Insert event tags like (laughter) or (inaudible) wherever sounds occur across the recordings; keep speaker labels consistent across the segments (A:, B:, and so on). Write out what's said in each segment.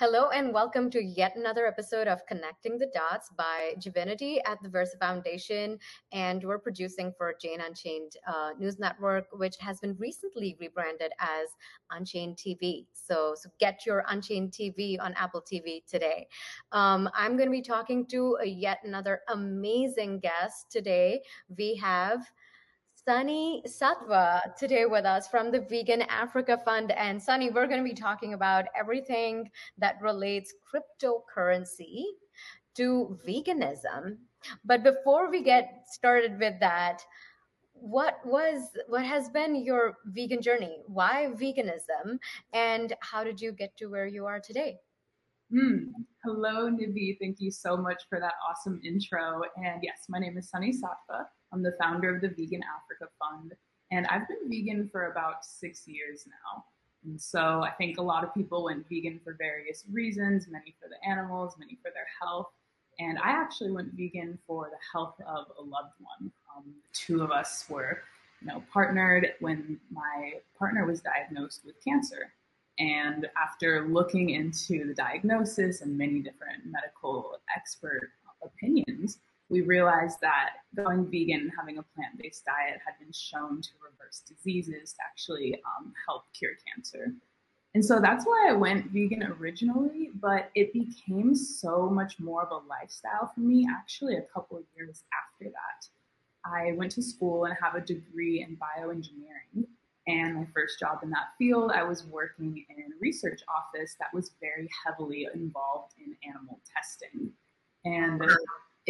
A: Hello and welcome to yet another episode of Connecting the Dots by JIVINITI at the Versa Foundation. And we're producing for Jane Unchained uh, News Network, which has been recently rebranded as Unchained TV. So, so get your Unchained TV on Apple TV today. Um, I'm going to be talking to a yet another amazing guest today. We have Sunny Satva today with us from the Vegan Africa Fund. And Sunny, we're going to be talking about everything that relates cryptocurrency to veganism. But before we get started with that, what was what has been your vegan journey? Why veganism? And how did you get to where you are today?
B: Hmm. Hello, Nivi. Thank you so much for that awesome intro. And yes, my name is Sunny Satva. I'm the founder of the Vegan Africa Fund, and I've been vegan for about six years now. And so I think a lot of people went vegan for various reasons, many for the animals, many for their health. And I actually went vegan for the health of a loved one. Um, the two of us were, you know, partnered when my partner was diagnosed with cancer. And after looking into the diagnosis and many different medical expert opinions, we realized that going vegan and having a plant based diet had been shown to reverse diseases, to actually um, help cure cancer. And so that's why I went vegan originally, but it became so much more of a lifestyle for me actually a couple of years after that. I went to school and have a degree in bioengineering. And my first job in that field, I was working in a research office that was very heavily involved in animal testing. And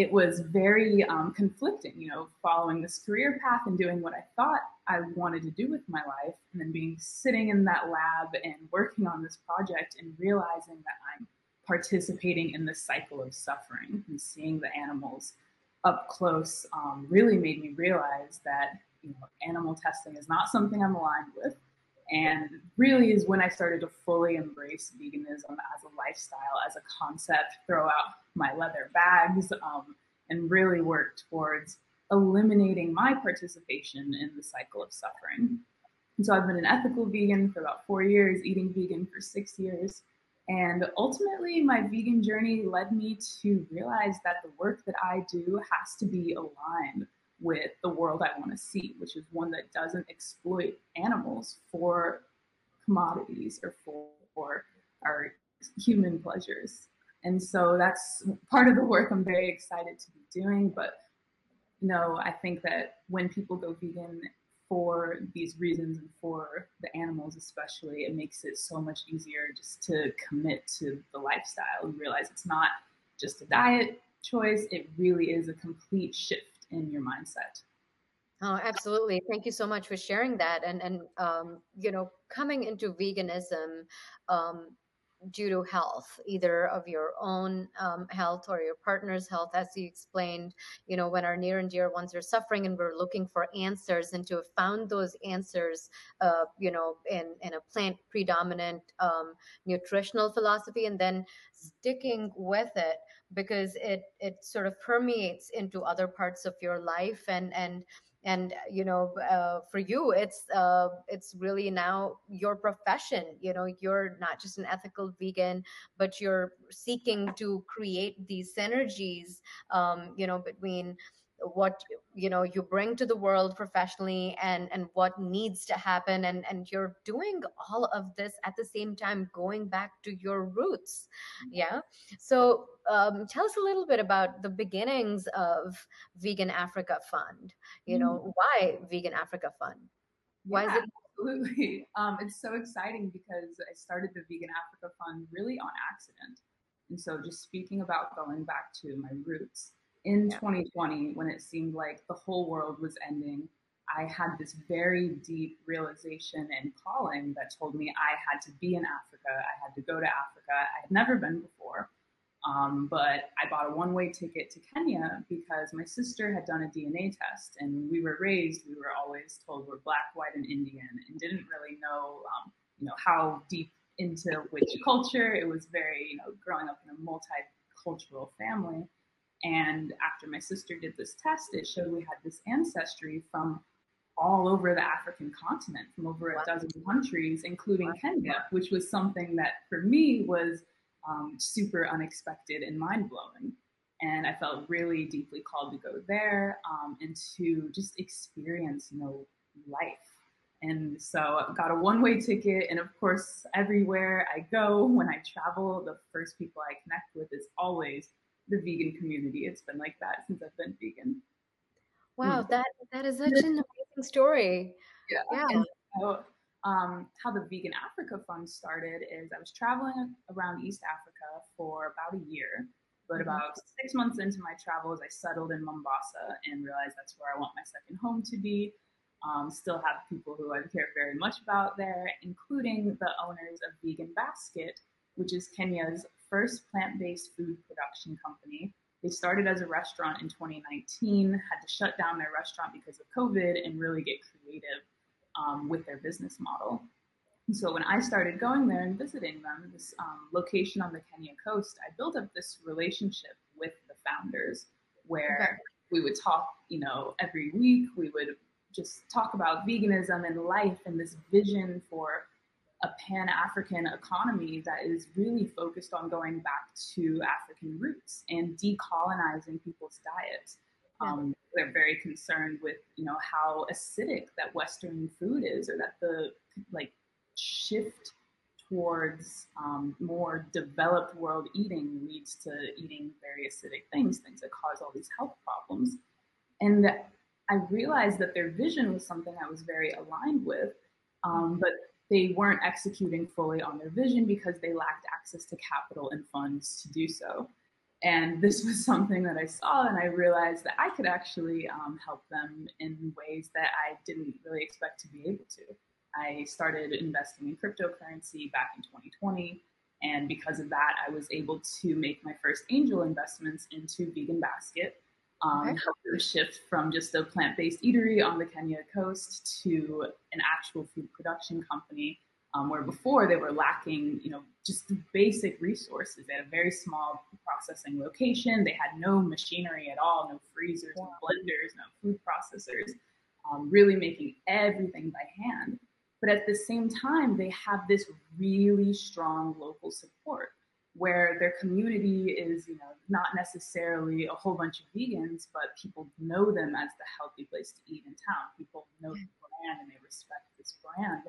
B: it was very um, conflicting, you know, following this career path and doing what I thought I wanted to do with my life, and then being sitting in that lab and working on this project and realizing that I'm participating in this cycle of suffering and seeing the animals up close um, really made me realize that you know animal testing is not something I'm aligned with and really is when I started to fully embrace veganism as a lifestyle, as a concept, throw out my leather bags, um, and really work towards eliminating my participation in the cycle of suffering. And so I've been an ethical vegan for about four years, eating vegan for six years. And ultimately, my vegan journey led me to realize that the work that I do has to be aligned with the world I want to see, which is one that doesn't exploit animals for commodities or for, for our human pleasures. And so that's part of the work I'm very excited to be doing. But you know, I think that when people go vegan for these reasons and for the animals especially, it makes it so much easier just to commit to the lifestyle and realize it's not just a diet choice, it really is a complete shift in your mindset.
A: Oh, absolutely. Thank you so much for sharing that. And and um, you know, coming into veganism um, due to health, either of your own um, health or your partner's health, as you explained. You know, when our near and dear ones are suffering, and we're looking for answers, and to have found those answers, uh, you know, in in a plant predominant um, nutritional philosophy, and then sticking with it because it it sort of permeates into other parts of your life and and and you know uh, for you it's uh, it's really now your profession you know you're not just an ethical vegan but you're seeking to create these synergies um, you know between what you know you bring to the world professionally and and what needs to happen. And and you're doing all of this at the same time going back to your roots. Mm-hmm. yeah. So um, tell us a little bit about the beginnings of vegan africa fund. You know mm. why vegan africa fund?
B: Why yeah, is it absolutely. (laughs) Um, it's so exciting because i started the vegan africa fund really on accident. And so just speaking about going back to my roots in yeah. 2020 when it seemed like the whole world was ending i had this very deep realization and calling that told me i had to be in africa i had to go to africa i had never been before um, but i bought a one-way ticket to kenya because my sister had done a dna test and we were raised we were always told we're black white and indian and didn't really know um, you know how deep into which culture it was very you know growing up in a multicultural family and after my sister did this test, it showed we had this ancestry from all over the African continent, from over a dozen countries, including Kenya, which was something that for me was um, super unexpected and mind blowing. And I felt really deeply called to go there um, and to just experience, you know, life. And so I got a one way ticket. And of course, everywhere I go when I travel, the first people I connect with is always the vegan community. It's been like that since I've been vegan.
A: Wow, that that is such an amazing story.
B: Yeah. yeah. So, um, how the Vegan Africa Fund started is I was traveling around East Africa for about a year. But mm-hmm. about six months into my travels, I settled in Mombasa and realized that's where I want my second home to be. Um, still have people who I care very much about there, including the owners of Vegan Basket, which is Kenya's first plant based food production company. They started as a restaurant in 2019, had to shut down their restaurant because of COVID and really get creative um, with their business model. And so when I started going there and visiting them, this um, location on the Kenya coast, I built up this relationship with the founders where okay. we would talk, you know, every week. We would just talk about veganism and life and this vision for a pan African economy that is really focused on going back to African roots and decolonizing people's diets. Um, they're very concerned with you know how acidic that Western food is, or that the like shift towards um, more developed world eating leads to eating very acidic things, things that cause all these health problems. And I realized that their vision was something I was very aligned with, um, but they weren't executing fully on their vision because they lacked access to capital and funds to do so. And this (laughs) was something that I saw, and I realized that I could actually um, help them in ways that I didn't really expect to be able to. I started investing in cryptocurrency back in 2020. And because of that, I was able to make my first angel investments into Vegan Basket, um, okay. help them shift from just a plant based eatery on the Kenya coast to an actual food production company. Um, where before they were lacking, you know, just basic resources. They had a very small processing location. They had no machinery at all, no freezers, no blenders, no food processors. Um, really making everything by hand. But at the same time, they have this really strong local support where their community is, you know, not necessarily a whole bunch of vegans, but people know them as the healthy place to eat in town. People know the brand and they respect this brand.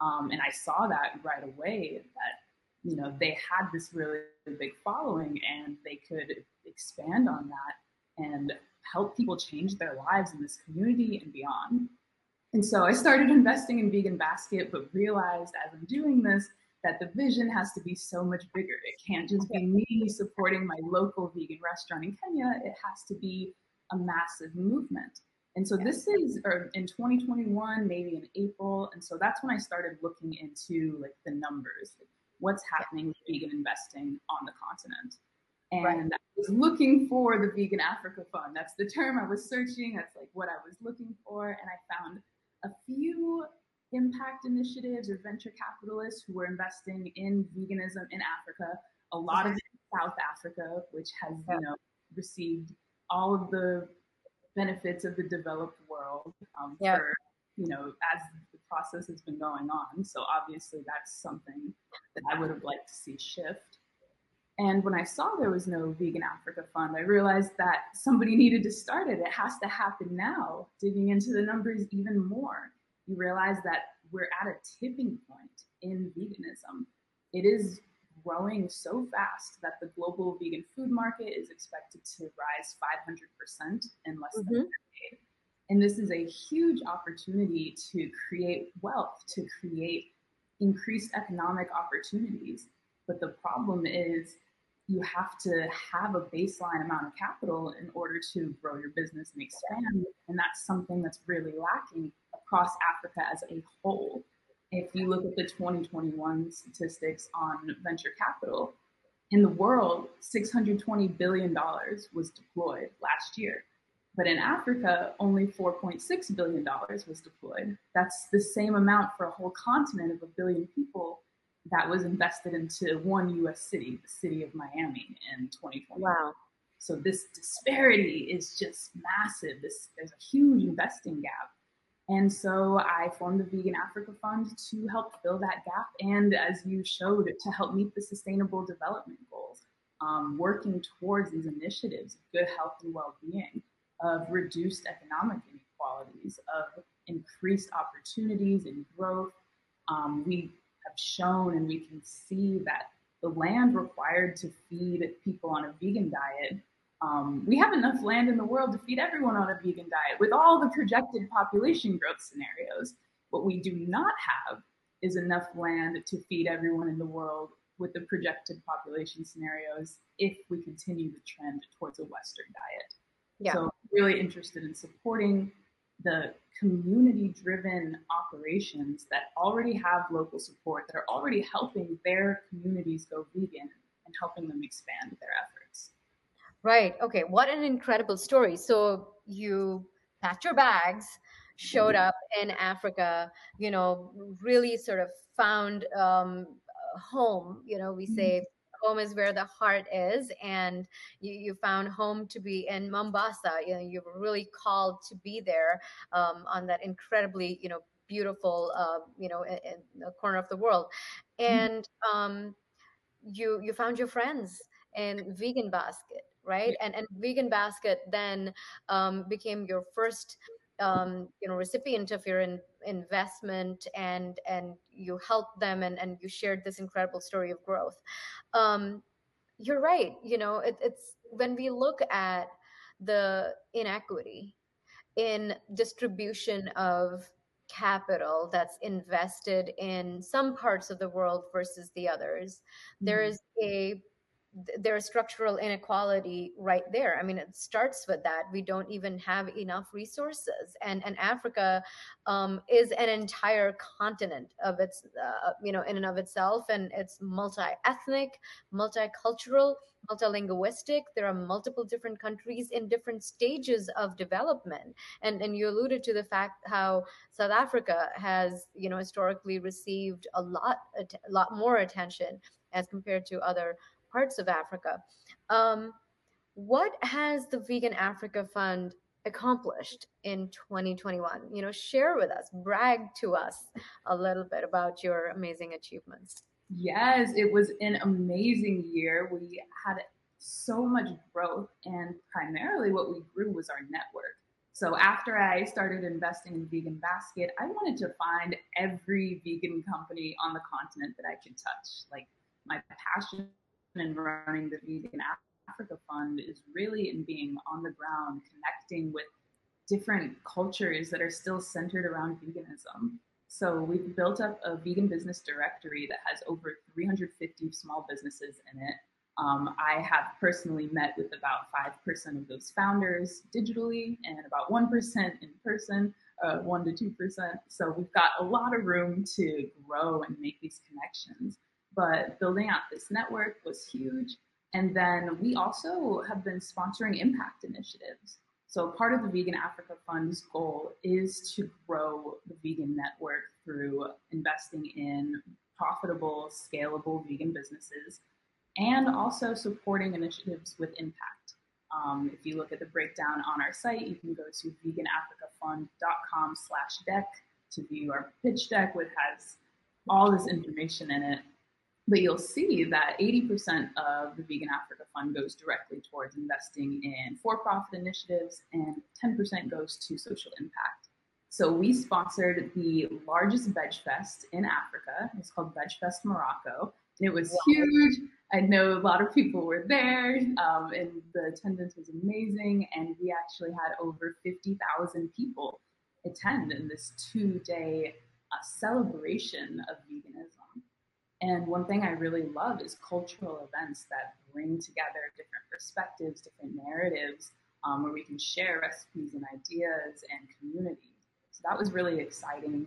B: Um, and I saw that right away that, you know, they had this really big following and they could expand on that and help people change their lives in this community and beyond. And so I started (laughs) investing in Vegan Basket, but realized as I'm doing this that the vision has to be so much bigger. It can't just be me supporting my local vegan restaurant in Kenya. It has to be a massive movement. And so this is or in 2021, maybe in April. And so that's when I started looking into like the numbers, like what's happening with vegan investing on the continent. And right. I was looking for the Vegan Africa Fund. That's the term I was searching. That's like what I was looking for. And I found a few impact initiatives or venture capitalists who were investing in veganism in Africa. A lot of it in South Africa, which has you know received all of the benefits of the developed world um, yeah. for you know as the process has been going on. So obviously that's something that I would have liked to see shift. And when I saw there was no Vegan Africa Fund, I realized that somebody needed to start it. It has to happen now. Digging into the numbers even more, you realize that we're at a tipping point in veganism. It is growing so fast that the global vegan food market is expected to rise 500% in less mm-hmm. than a decade. And this is a huge opportunity to create wealth, to create increased economic opportunities. But the problem is you have to have a baseline amount of capital in order to grow your business and expand. And that's something that's really lacking across Africa as a whole. If you look at the 2021 statistics on venture capital, in the world, $620 billion was deployed last year. But in Africa, only $4.6 billion was deployed. That's the same amount for a whole continent of a billion people that was invested into one US city, the city of Miami in 2020.
A: Wow.
B: So this disparity is just massive. This there's a huge investing gap. And so I formed the Vegan Africa Fund to help fill that gap and, as you showed, to help meet the Sustainable Development Goals, um, working towards these initiatives of good health and well being, of reduced economic inequalities, of increased opportunities and growth. Um, we have shown and we can see that the land required to feed people on a vegan diet um, we have enough land in the world to feed everyone on a vegan diet with all the projected population growth scenarios. What we do not have is enough land to feed everyone in the world with the projected population scenarios if we continue the trend towards a Western diet. Yeah. So, really interested in supporting the community driven operations that already have local support, that are already helping their communities go vegan and helping them expand their efforts.
A: Right. Okay. What an incredible story. So you packed your bags, showed mm-hmm. up in Africa, you know, really sort of found um, home. You know, we say mm-hmm. Home is where the heart is, and you, you found home to be in Mombasa. You know, you were really called to be there um, on that incredibly, you know, beautiful, uh, you know, in, corner of the world, mm-hmm. and um, you you found your friends in Vegan Basket right? And and Vegan Basket then um, became your first um, you know recipient of your in, investment and and you helped them and and you shared this incredible story of growth. Um, you're right. You know, it, it's when we look at the inequity in distribution of capital that's invested in some parts of the world versus the others. Mm-hmm. There is a there's structural inequality right there. I mean, it starts with that. We don't even have enough resources, and and Africa um, is an entire continent of its, uh, you know, in and of itself, and it's multi-ethnic, multicultural, multilingualistic There are multiple different countries in different stages of development, and and you alluded to the fact how South Africa has, you know, historically received a lot a lot more attention as compared to other parts of Africa. Um, what has the Vegan Africa Fund accomplished in 2021? You know, share with us, brag to us a little bit about your amazing achievements.
B: Yes, it was an amazing year. We had so much growth, and primarily what we grew was our network. So after I started investing in Vegan Basket, I wanted to find every vegan company on the continent that I could touch. Like my passion in running the Vegan Africa Fund is really in being on the ground, connecting with different cultures that are still centered around veganism. So we've built up a vegan business directory that has over 350 small businesses in it. Um, I have personally met with about 5% of those founders digitally and about 1% in person, uh, 1% to 2%. So we've got a lot of room to grow and make these connections but building out this network was huge. And then we also have been sponsoring impact initiatives. So part of the Vegan Africa Fund's goal is to grow the vegan network through investing in profitable, scalable vegan businesses and also supporting initiatives with impact. Um, if you look at the breakdown on our site, you can go to veganafricafund.com slash deck to view our pitch deck, which has all this information in it but you'll see that 80% of the Vegan Africa Fund goes directly towards investing in for profit initiatives, and 10% goes to social impact. So we sponsored the largest Veg Fest in Africa. It's called Veg Fest Morocco. And it was wow. huge. I know a lot of people were there, um, and the attendance was amazing. And we actually had over 50,000 people attend in this two day uh, celebration of veganism. And one thing I really love is cultural events that bring together different perspectives, different narratives, um, where we can share recipes and ideas and community. So that was really exciting.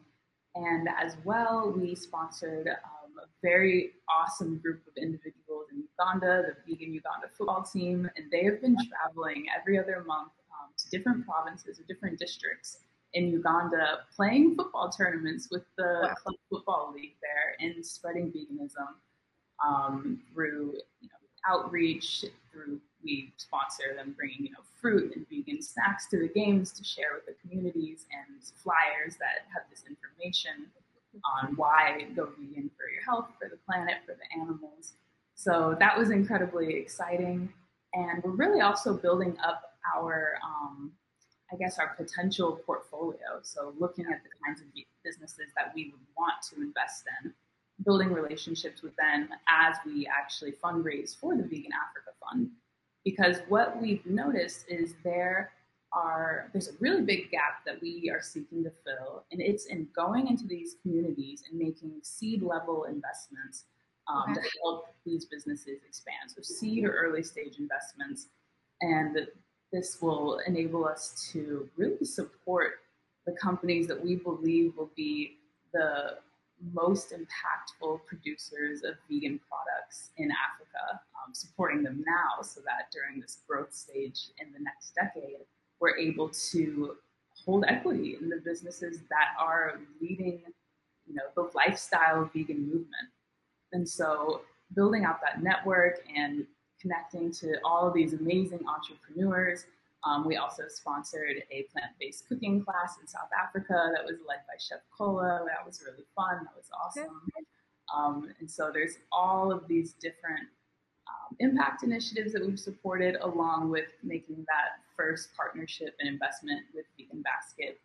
B: And as well, we sponsored um, a very awesome group of individuals in Uganda, the Vegan Uganda football team, and they have been traveling every other month um, to different provinces or different districts in Uganda playing football tournaments with the wow. club football league there and spreading veganism um, through you know, outreach, through we sponsor them bringing you know fruit and vegan snacks to the games to share with the communities and flyers that have this information on why go vegan for your health, for the planet, for the animals. So that was incredibly exciting. And we're really also building up our, um, I guess, our potential portfolio. So looking at the kinds of businesses that we would want to invest in, building relationships with them as we actually fundraise for the Vegan Africa Fund. Because what we've noticed is there are there's a really big gap that we are seeking to fill, and it's in going into these communities and making seed level investments um, okay. to help these businesses expand. So seed or early stage investments, and this will enable us to really support the companies that we believe will be the most impactful producers of vegan products in Africa, um, supporting them now so that during this growth stage in the next decade, we're able to hold equity in the businesses that are leading, you know, the lifestyle vegan movement. And so building out that network and connecting to all of these amazing entrepreneurs. Um, we also sponsored a plant-based cooking class in South Africa that was led by Chef Kola. That was really fun. That was awesome. Um, and so there's all of these different um, impact initiatives that we've supported, along with making that first partnership and investment with Vegan Basket.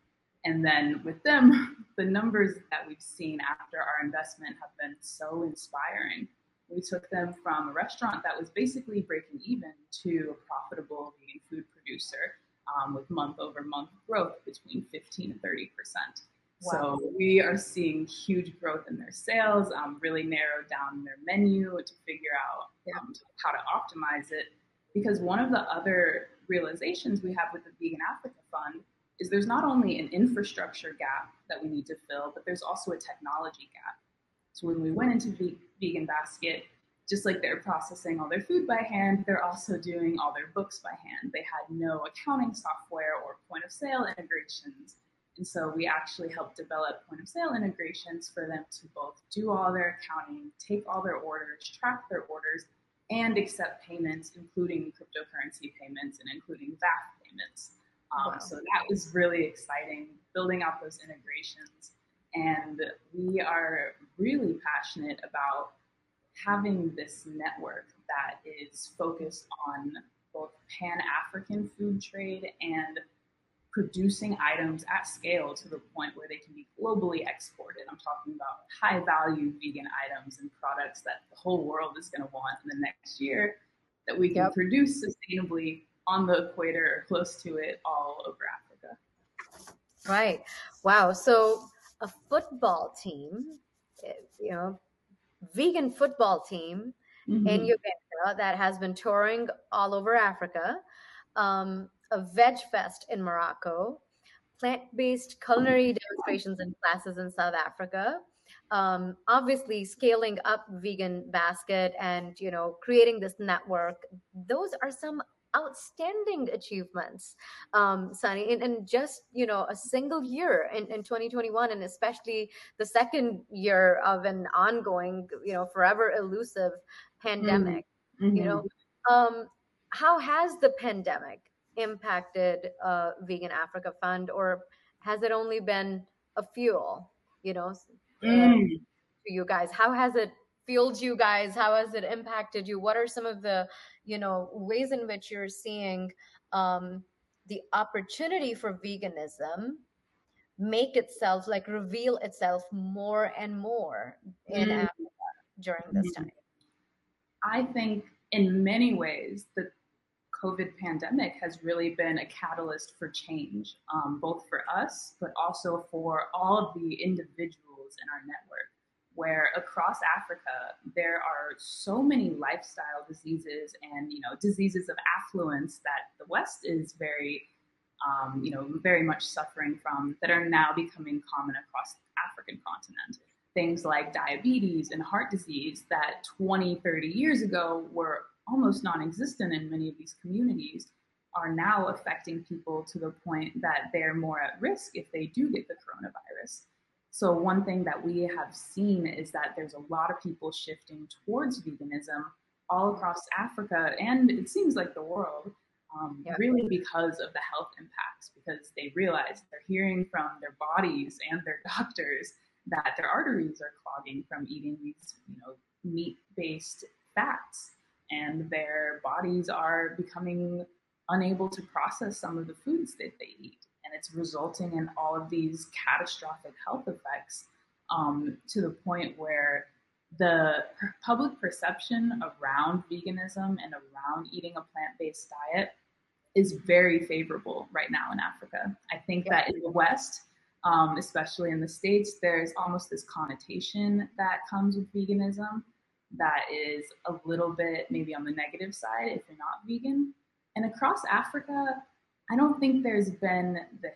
B: And then with them, (laughs) the numbers that we've seen after our investment have been so inspiring. We took them from a restaurant that was basically breaking even to a profitable vegan food producer um, with month over month growth between 15 and 30 percent. Wow. So we are seeing huge growth in their sales, um, really narrowed down their menu to figure out um, how to optimize it. Because one of the other realizations we have with the Vegan Africa Fund is there's not only an infrastructure gap that we need to fill, but there's also a technology gap. So when we went into Vegan Basket, just like they're processing all their food by hand, they're also doing all their books by hand. They had no accounting software or point of sale integrations. And so we actually helped develop point of sale integrations for them to both do all their accounting, take all their orders, track their orders, and accept payments, including cryptocurrency payments and including VAT payments. Um, wow. So that was really exciting, building out those integrations. And we are really passionate about having this network that is focused on both Pan African food trade and producing items at scale to the point where they can be globally exported. I'm talking about high value vegan items and products that the whole world is going to want in the next year that we can yep. produce sustainably on the equator or close to it all over Africa.
A: Right. Wow. So a football team, you know, vegan football team mm-hmm. in Uganda that has been touring all over Africa. Um, a veg fest in Morocco, plant-based culinary demonstrations and classes in South Africa. Um, obviously, scaling up Vegan Basket and you know creating this network. Those are some outstanding achievements, um, Sunny, in, in, just you know a single year in, in 2021, and especially the second year of an ongoing, you know, forever elusive pandemic. Mm-hmm. You know, um, how has the pandemic impacted uh, Vegan Africa Fund, or has it only been a fuel? You know, mm. to you guys, how has it fueled you guys? How has it impacted you? What are some of the you know ways in which you're seeing um, the opportunity for veganism make itself like reveal itself more and more in mm. Africa during this mm-hmm. time?
B: I think in many ways the COVID pandemic has really been a catalyst for change, um, both for us, but also for all of the individuals in our network. Where across Africa, there are so many lifestyle diseases and you know diseases of affluence that the West is very, um, you know, very much suffering from that are now becoming common across the African continent things like diabetes and heart disease that 20, 30 years ago were almost non-existent in many of these communities are now affecting people to the point that they're more at risk if they do get the coronavirus. So one thing that we have seen is that there's a lot of people shifting towards veganism all across Africa and it seems like the world, um, yeah. really because of the health impacts, because they realize they're hearing from their bodies and their (laughs) doctors that their arteries are clogging from eating these, you know, meat-based fats, and their bodies are becoming unable to process some of the foods that they eat, and it's resulting in all of these catastrophic health effects um, to the point where the public perception around veganism and around eating a plant-based diet is very favorable right now in Africa. I think yeah. that in the West, um, especially in the States, there's almost this connotation that comes with veganism that is a little bit maybe on the negative side if you're not vegan. And across Africa, I don't think there's been the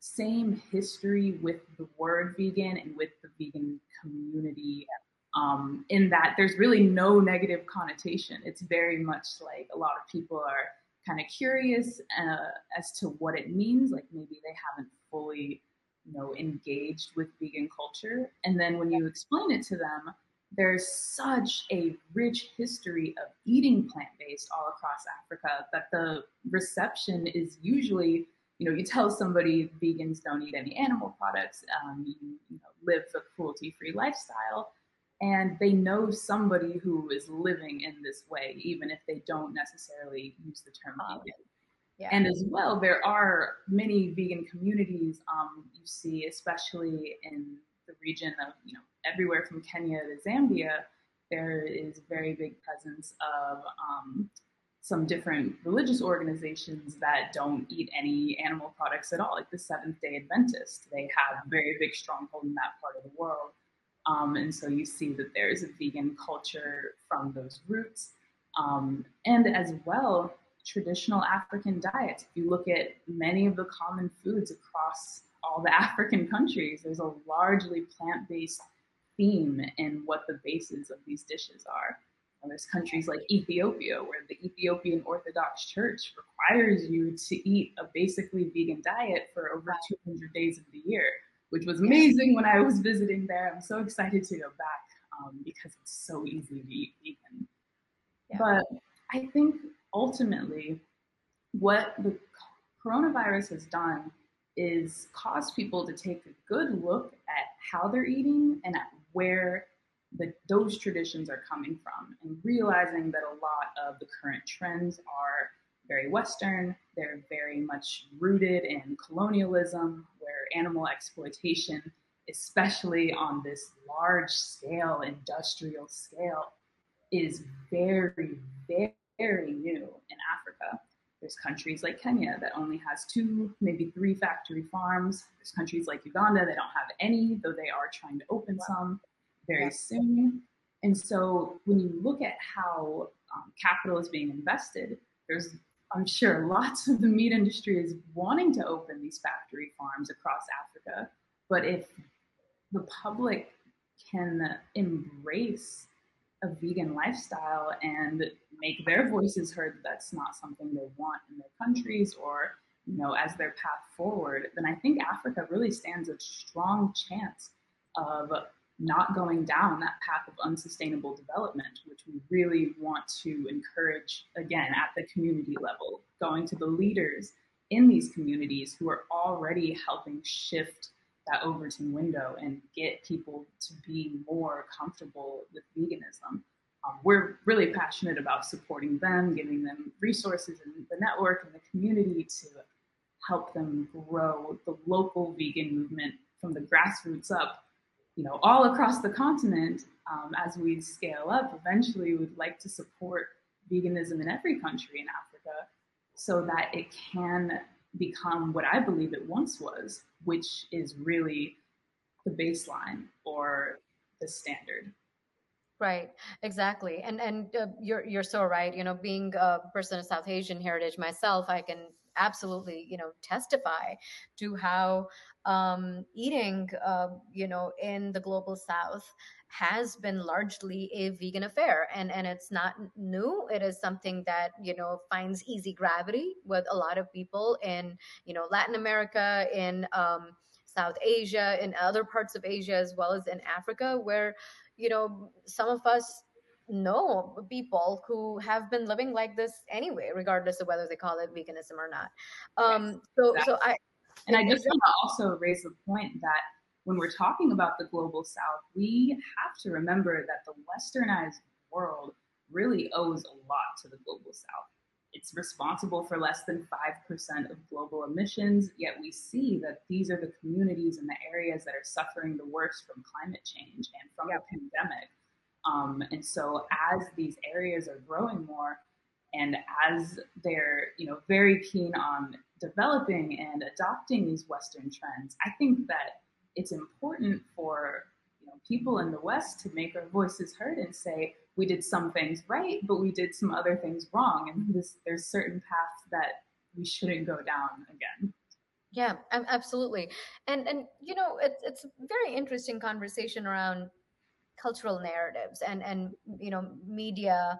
B: same history with the word vegan and with the vegan community um, in that there's really no negative connotation. It's very much like a lot of people are kind of curious uh, as to what it means. Like maybe they haven't fully, you know, engaged with vegan culture. And then when you explain it to them, there's such a rich history of eating plant-based all across Africa that the reception is usually, you know, you tell somebody vegans don't eat any animal products, um, you, you know, live a cruelty-free lifestyle and they know somebody who is living in this way, even if they don't necessarily use the term oh, vegan. Yeah. And as well, there are many vegan communities um, you see, especially in the region of, you know, everywhere from Kenya to Zambia, there is very big presence of um, some different religious organizations that don't eat any animal products at all, like the Seventh day Adventist. They have a very big stronghold in that part of the world. Um, and so you see that there's a vegan culture from those roots. Um, and as well, traditional African diets. If you look at many of the common foods across all the (laughs) African countries, there's a largely plant based theme in what the bases of these dishes are. And there's countries like Ethiopia, where the Ethiopian Orthodox Church requires you to eat a basically vegan diet for over 200 days of the year which was amazing when I was visiting there. I'm so excited to go back um, because it's so easy to eat vegan. Yeah. But I think ultimately, what the coronavirus has done is cause people to take a good look at how they're eating and at where the, those traditions are coming from, and realizing that a lot of the current trends are very Western. They're very much rooted in colonialism, where animal exploitation, especially on this large scale, industrial scale, is very, very new in Africa. There's countries like Kenya that only has two, maybe three factory farms. There's countries like Uganda that don't have any, though they are trying to open some very soon. And so when you look at how um, capital is being invested, there's I'm sure (laughs) lots of the meat industry is wanting to open these factory farms across Africa. But if the public can embrace a vegan lifestyle and make their voices heard that that's not something they want in their countries or you know as their path forward then i think africa really stands a strong chance of not going down that path of unsustainable development, which we really want to encourage again at the community level, going to the leaders in these communities who are already helping shift that Overton window and get people to be more comfortable with veganism. Um, we're really passionate about supporting them, giving them resources and the network and the community to help them grow the local vegan movement from the grassroots up you know, all across the continent, um, as we scale up, eventually we'd like to support veganism in every country in Africa so that it can become what I believe it once was, which is really the baseline or the standard.
A: Right, exactly, and and uh, you're you're so right. You know, being a person of South Asian heritage myself, I can absolutely you know testify to how um, eating, uh, you know, in the global south has been largely a vegan affair and and it's not new it is something that you know finds easy gravity with a lot of people in you know latin america in um, south asia in other parts of asia as well as in africa where you know some of us know people who have been living like this anyway, regardless of whether they call it veganism or not. Um, so, exactly. so I
B: and I just want to also raise the point that when we're talking about the global south, we have to remember that the westernized world really owes a lot to the global south. It's responsible for less than 5% of global emissions, yet we see that these are the communities and the areas that are suffering the worst from climate change and from yep. the pandemic. Um, and so, as these areas are growing more, and as they're you know very keen on developing and adopting these Western trends, I think that it's important for you know, people in the West to make our voices heard and say we did some things right, but we did some other things wrong, and this, there's certain paths that we shouldn't go down again.
A: Yeah, absolutely, and and you know it's it's a very interesting conversation around cultural narratives and and you know media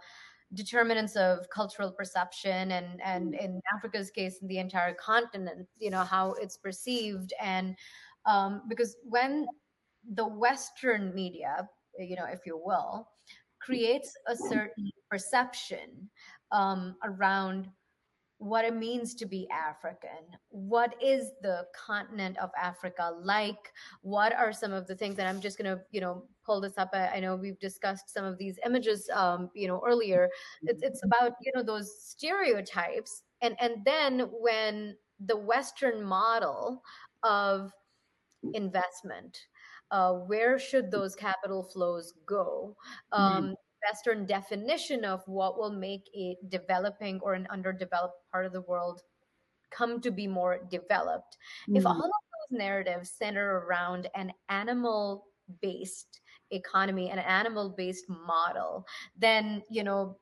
A: determinants of cultural perception and and in africa's case in the entire continent you know how it's perceived. And um, because when the western media you know if you will creates a certain perception um, around what it means to be African. What is the continent of Africa like? What are some of the things? And I'm just going to, you know, pull this up. I, I, know we've discussed some of these images, um, you know, earlier. It's, it's about, you know, those stereotypes. And, and then when the Western model of investment, uh, where should those capital flows go? Um, mm-hmm. Western definition of what will make a developing or an underdeveloped part of the world come to be more developed. Mm. If all of those narratives center around an animal based economy and an animal based model, then, you know,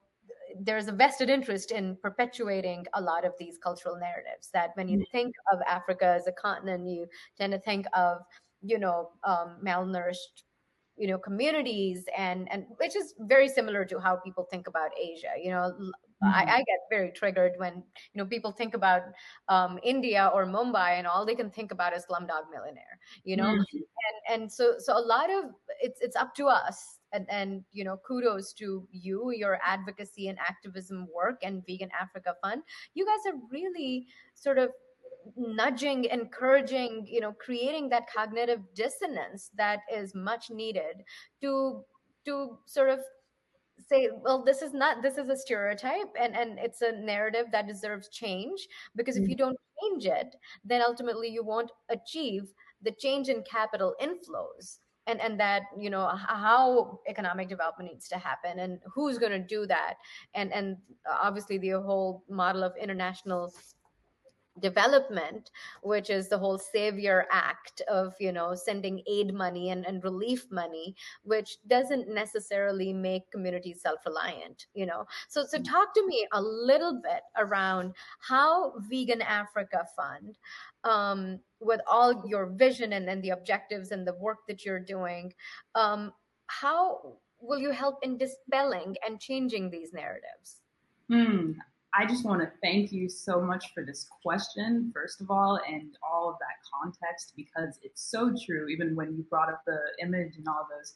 A: there's a vested interest in perpetuating a lot of these cultural narratives that when you mm. think of Africa as a continent, you tend to think of, you know, um, malnourished you know communities and and which is very similar to how people think about asia you know mm-hmm. I, I, get very triggered when you know people think about um, india or mumbai and all they can think about is slumdog millionaire you know mm-hmm. and and so so a lot of it's it's up to us and, and you know kudos to you your advocacy and activism work and vegan africa fund you guys are really sort of nudging encouraging you know creating that cognitive dissonance that is much needed to to sort of say well this is not this is a stereotype and and it's a narrative that deserves change because if you mm. don't change it then ultimately you won't achieve the change in capital inflows and and that you know how economic development needs to happen and who's going to do that and and obviously the whole model of international development which is the whole savior act of you know sending aid money and, and relief money which doesn't necessarily make communities self-reliant you know so so mm. talk to me a little bit around how vegan africa fund um, with all your vision and, and the objectives and the work that you're doing um, how will you help in dispelling and changing these narratives
B: Hmm. I just want to thank you so much for this question, first of all, and all of that context because it's so true. Even when you brought up the image and all those,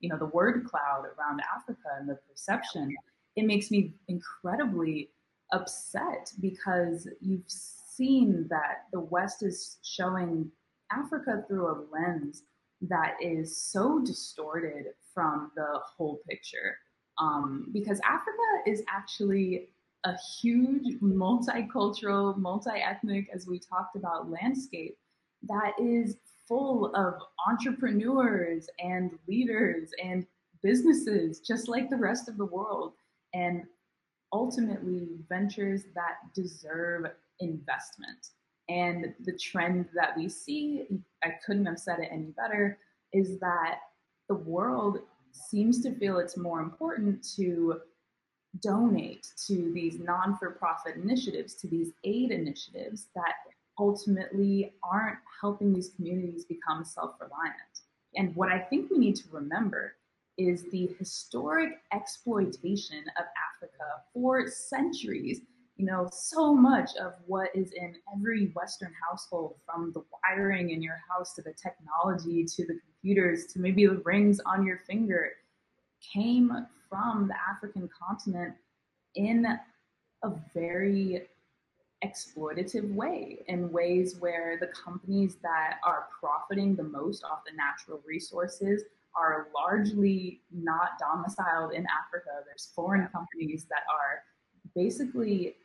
B: you know, the word cloud around Africa and the perception, it makes me incredibly upset because you've seen that the West is showing Africa through a lens that is so distorted from the whole picture. Um, because Africa is actually a huge multicultural, multi-ethnic, as we talked about, landscape that is full of entrepreneurs and leaders and businesses, just like the rest of the world, and ultimately ventures that deserve investment. And the trend that we see, I couldn't have said it any better, is that the world seems to feel it's more important to donate to these non for profit initiatives, to these aid initiatives that ultimately aren't helping these communities become self reliant. And what I think we need to remember is the historic exploitation of Africa for centuries. You know, so much of what is in every Western household, from the wiring in your house to the technology to the computers to maybe the rings on your finger, came from the African continent in a very exploitative way, in ways where the companies that are profiting the most off the natural resources are largely not domiciled in Africa. There's foreign companies that are basically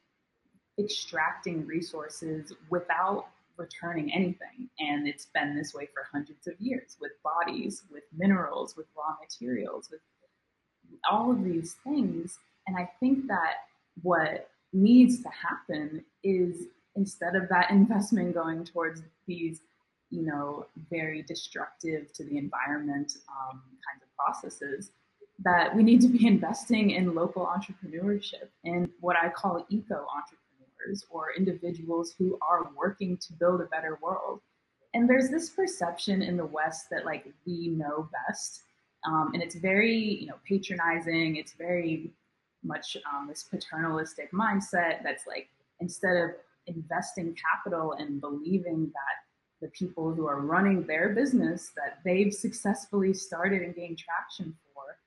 B: extracting resources without returning anything. And it's been this way for hundreds of years with bodies, with minerals, with raw materials, with all of these things. And I think that what needs to happen is instead of that (laughs) investment going towards these, you know, very destructive to the environment um, kinds of processes, that we need to be (laughs) investing in local entrepreneurship and what I call eco entrepreneurs or individuals who are working to build a better world. And there's this perception in the West that like we know best. Um, and it's very, you know, patronizing. It's very much um, this paternalistic mindset that's like instead of investing capital and believing that the people who are running their business that they've successfully started and gained traction for,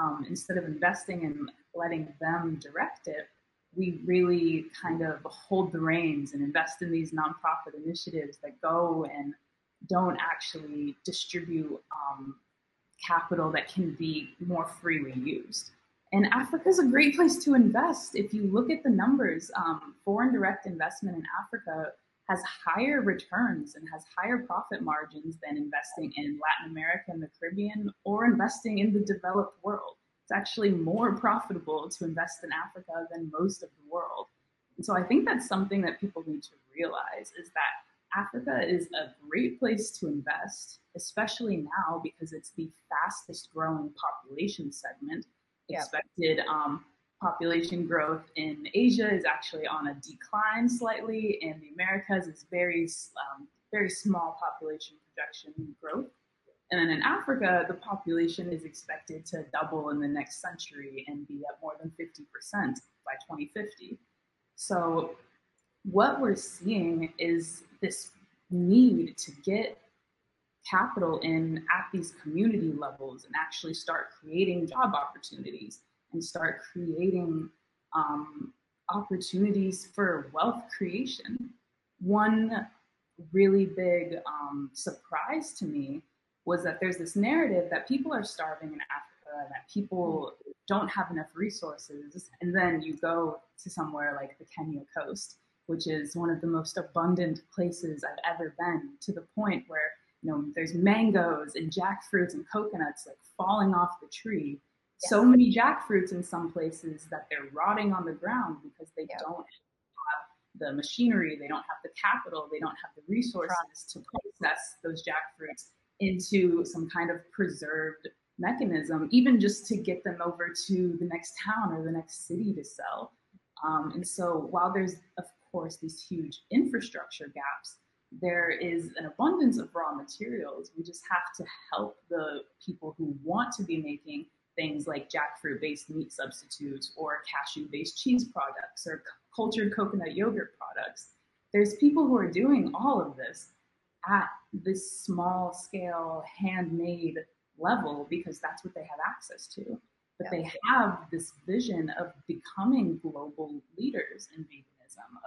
B: um, instead of investing and letting them direct it, we really kind of hold the reins and invest in these nonprofit initiatives that go and don't actually distribute um, capital that can be more freely used. And Africa is a great place to invest. If you look at the numbers, um, foreign direct investment in Africa has higher returns and has higher profit margins than investing in Latin America and the Caribbean or investing in the developed world. It's actually more profitable to invest in Africa than most of the world. And so I think that's something that people need to realize is that Africa is a great place to invest, especially now because it's the fastest growing population segment expected um, population growth in Asia is actually on a decline slightly, and the Americas is very um, very small population projection growth. And then in Africa, the population is expected to double in the next century and be at more than 50% by 2050. So, what we're seeing is this need to get capital in at these community levels and actually start creating job opportunities and start creating um, opportunities for wealth creation. One really big um, surprise to me was that there's this narrative that people are starving in Africa, that people don't have enough resources, and then you go to somewhere like the Kenya coast, which is one of the most abundant places I've ever been, to the point where you know, there's mangoes and jackfruits and coconuts like falling off the tree. Yes. So many jackfruits in some places that they're rotting on the ground because they don't have the machinery, they don't have the capital, they don't have the resources to process those jackfruits into some kind of preserved mechanism, even just to get them over to the next town or the next city to sell. Um, and so while there's, of course, these huge infrastructure gaps, there is an abundance of raw materials. We just have to help the people who want to be making things like jackfruit based meat substitutes or cashew based cheese products or cultured coconut yogurt products. There's people who are doing all of this at this small scale handmade level because that's what they have access to. But yeah. they have this vision of becoming global leaders in vegan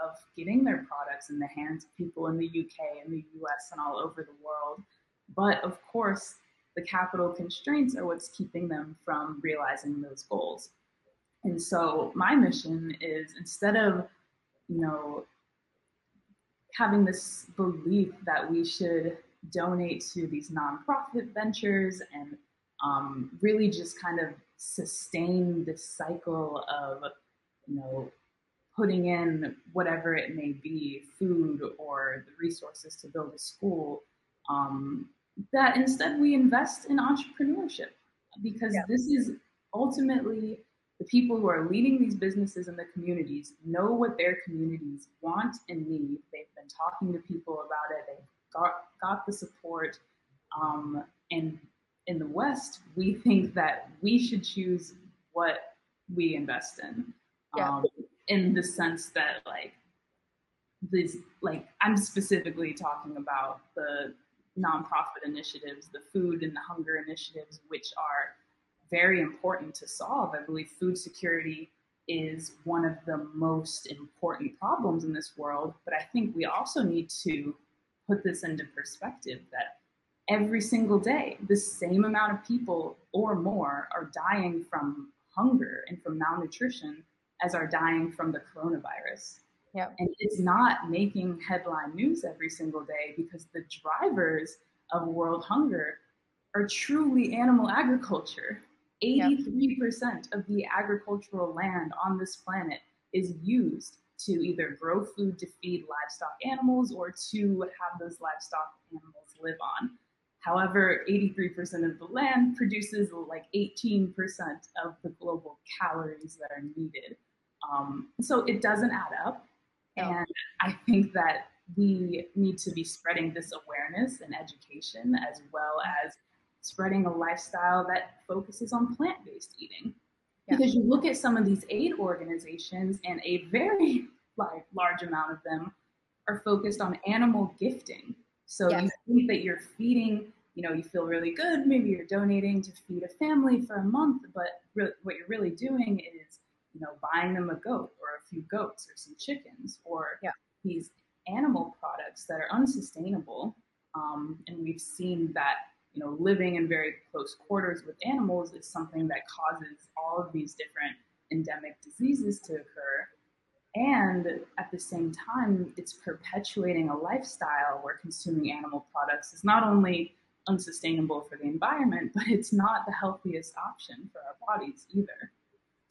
B: of getting their products in the hands of people in the UK and the US and all over the world. But of course, the capital constraints are what's keeping them from realizing those goals. And so my mission is instead of, you know, having this belief that we should donate to these nonprofit ventures and um, really just kind of sustain this cycle of, you know, putting in whatever it may be, food or the resources to build a school, um, that instead we invest in entrepreneurship because yeah. this is ultimately the people who are leading these businesses in the communities know what their communities want and need. They've been talking to people about it. They've got, got the support. Um, and in the West, we think that we should choose what we invest in. Yeah. Um, in the sense that like these like I'm specifically talking about the nonprofit initiatives, the food and the hunger initiatives, which are very important to solve. I believe food security is one of the most important problems in this world, but I think we also need to put this into perspective that every single day, the same amount of people or more are dying from hunger and from malnutrition as are dying from the coronavirus.
A: Yep.
B: And it's not making headline news every single day because the drivers of world hunger are truly animal agriculture. 83% of the agricultural land on this planet is used to either grow food to feed livestock animals or to have those livestock animals live on. However, 83% of the land produces like 18% of the global calories that are needed. Um, so it doesn't add up. And I think that we need to be spreading this awareness and education as well as spreading a lifestyle that focuses on plant based eating. Yeah. Because you look at some of these aid organizations, and a very (laughs) like, large amount of them are focused on animal gifting. So yes. you think that you're feeding, you know, you feel really good. Maybe you're donating to feed a family for a month, but re- what you're really doing is, you know, buying them a goat or a few goats or some chickens or
A: yeah.
B: these animal products that are unsustainable. Um, and we've seen that you know, living in very close quarters with animals is something that causes all of these different endemic diseases to occur. And at the same time, it's perpetuating a lifestyle where consuming animal products is not only unsustainable for the environment, (laughs) but it's not the healthiest option for our bodies either.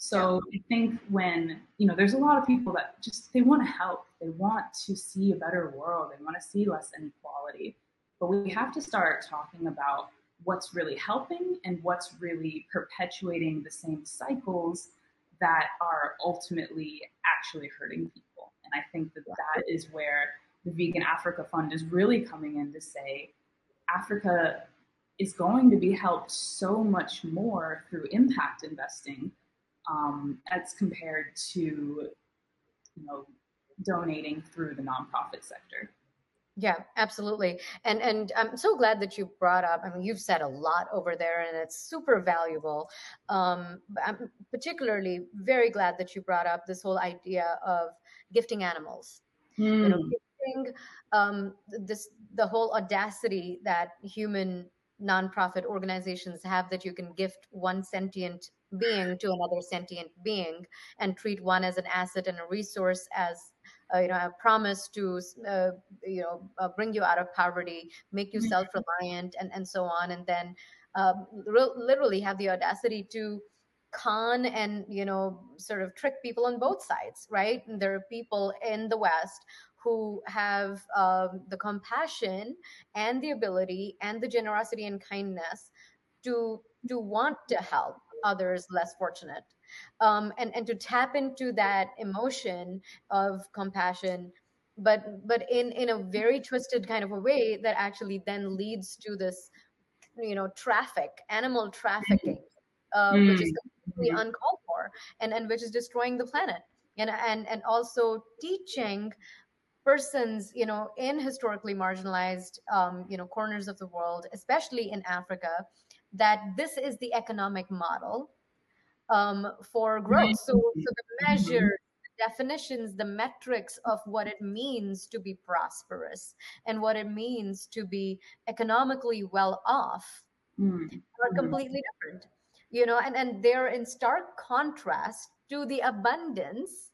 B: So I think when, you know, there's a lot of people that just, they want to help. They want to see a better world. They want to see less inequality. But we have to start talking about what's really helping and what's really perpetuating the same cycles that are ultimately actually hurting people. And I think that that is where the Vegan Africa Fund is really coming in to say Africa is going to be helped so much more through impact investing um, as compared to you know donating through the nonprofit sector.
A: Yeah, absolutely. And and I'm so glad that you brought up. I mean, you've said a lot over there, and it's super valuable. Um, I'm particularly very glad that you brought up this whole idea of gifting animals. Mm. You know, hmm. gifting um, this the whole audacity that human nonprofit organizations have that you can gift one sentient being to another sentient being and treat one as an asset and a resource as uh, you know, a promise to, uh, you know, uh, bring you out of poverty, make you mm-hmm. self-reliant, and and so on, and then um, re- literally have the audacity to con and you know sort of trick people on both sides right and there are people in the west who have um, the compassion and the ability and the generosity and kindness to to want to help others less fortunate um, and and to tap into that emotion of compassion but but in in a very twisted kind of a way that actually then leads to this you know traffic animal trafficking uh, mm. which is completely mm. uncalled for and and which is destroying the planet and and and also teaching persons you know in historically marginalized um, you know corners of the world especially in africa that this is the economic model um, for growth. So, so the measures, the definitions, the metrics of what it means to be prosperous and what it means to be economically well off mm. are completely different. You know, and, and they're in stark contrast to the abundance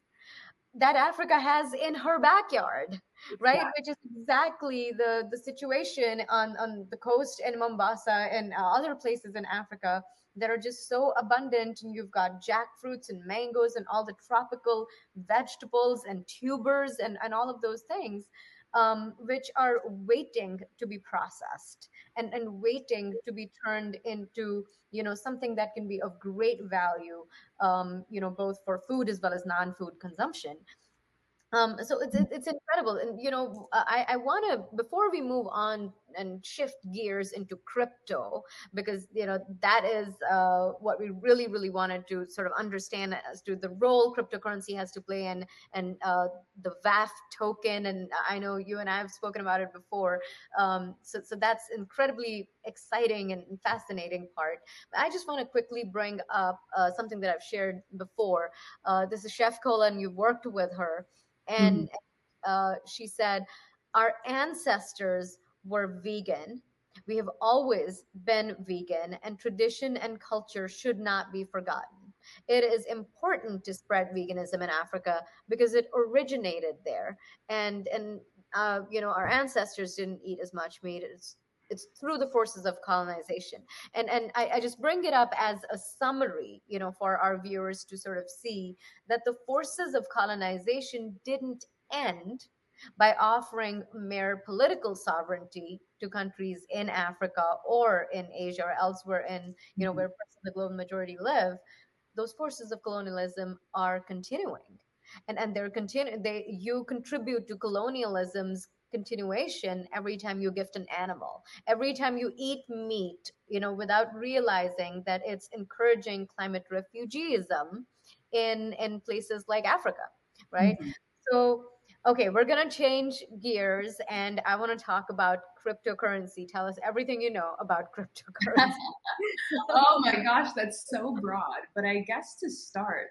A: that Africa has in her backyard, right? Yeah. Which is exactly the the situation on on the coast in Mombasa and uh, other places in Africa that are just so abundant and you've got jackfruits and mangoes and all the tropical vegetables and tubers and, and all of those things um, which are waiting to be processed and, and waiting to be turned into you know something that can be of great value um, you know both for food as well as non-food consumption um, so it's it's incredible and you know i, I want to before we move on and shift gears into crypto because you know that is uh, what we really really wanted to sort of understand as to the role cryptocurrency has to play in and uh, the VAF token. And I know you and I have spoken about it before. Um, so so that's incredibly exciting and fascinating part. But I just want to quickly bring up uh, something that I've shared before. Uh, this is Chef Cola, and you've worked with her, and mm-hmm. she said our ancestors were vegan. We have always been vegan, and tradition and culture should not be forgotten. It is important to spread veganism in Africa because it originated there, and and uh, you know our ancestors didn't eat as much meat. It's it's through the forces of colonization and and I, I, just bring it up as a summary you know for our viewers to sort of see that the forces of colonization didn't end by offering mere political sovereignty to countries in Africa or in Asia or elsewhere in, you know, mm-hmm. where the global majority live, those forces of colonialism are continuing. And and they're continu- they you contribute to colonialism's continuation every time you gift an animal every time you eat meat you know without realizing that it's encouraging climate refugeeism in in places like africa right mm-hmm. so Okay, we're going to change gears and I want to talk about cryptocurrency. Tell us everything you know about (laughs) cryptocurrency. (laughs)
B: oh my gosh, that's so broad. But I guess to start,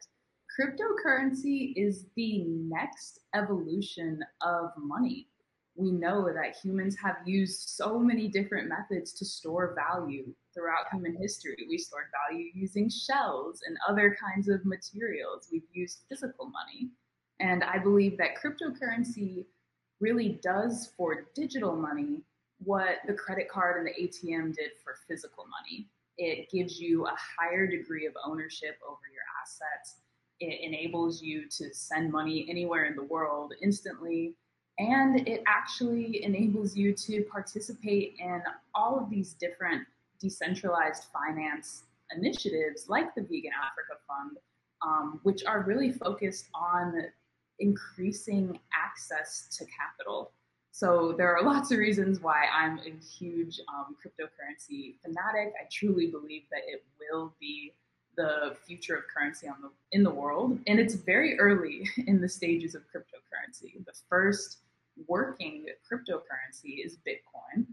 B: cryptocurrency is the next evolution of money. We know that humans have used so many different methods to store value throughout human history. We stored value using shells and other kinds of materials. We've used physical money. And I believe that cryptocurrency really does for digital money what the credit card and the ATM did for physical money. It gives you a higher degree of ownership over your assets. It enables you to send money anywhere in the world instantly. And it actually enables you to participate in all of these different decentralized finance initiatives like the Vegan Africa Fund, um, which are really focused on increasing access to capital. So there are lots of reasons why I'm a huge um, cryptocurrency fanatic. I truly believe that it will be the future of currency the, in the world, and it's very early (laughs) in the stages of cryptocurrency. The first working cryptocurrency is Bitcoin,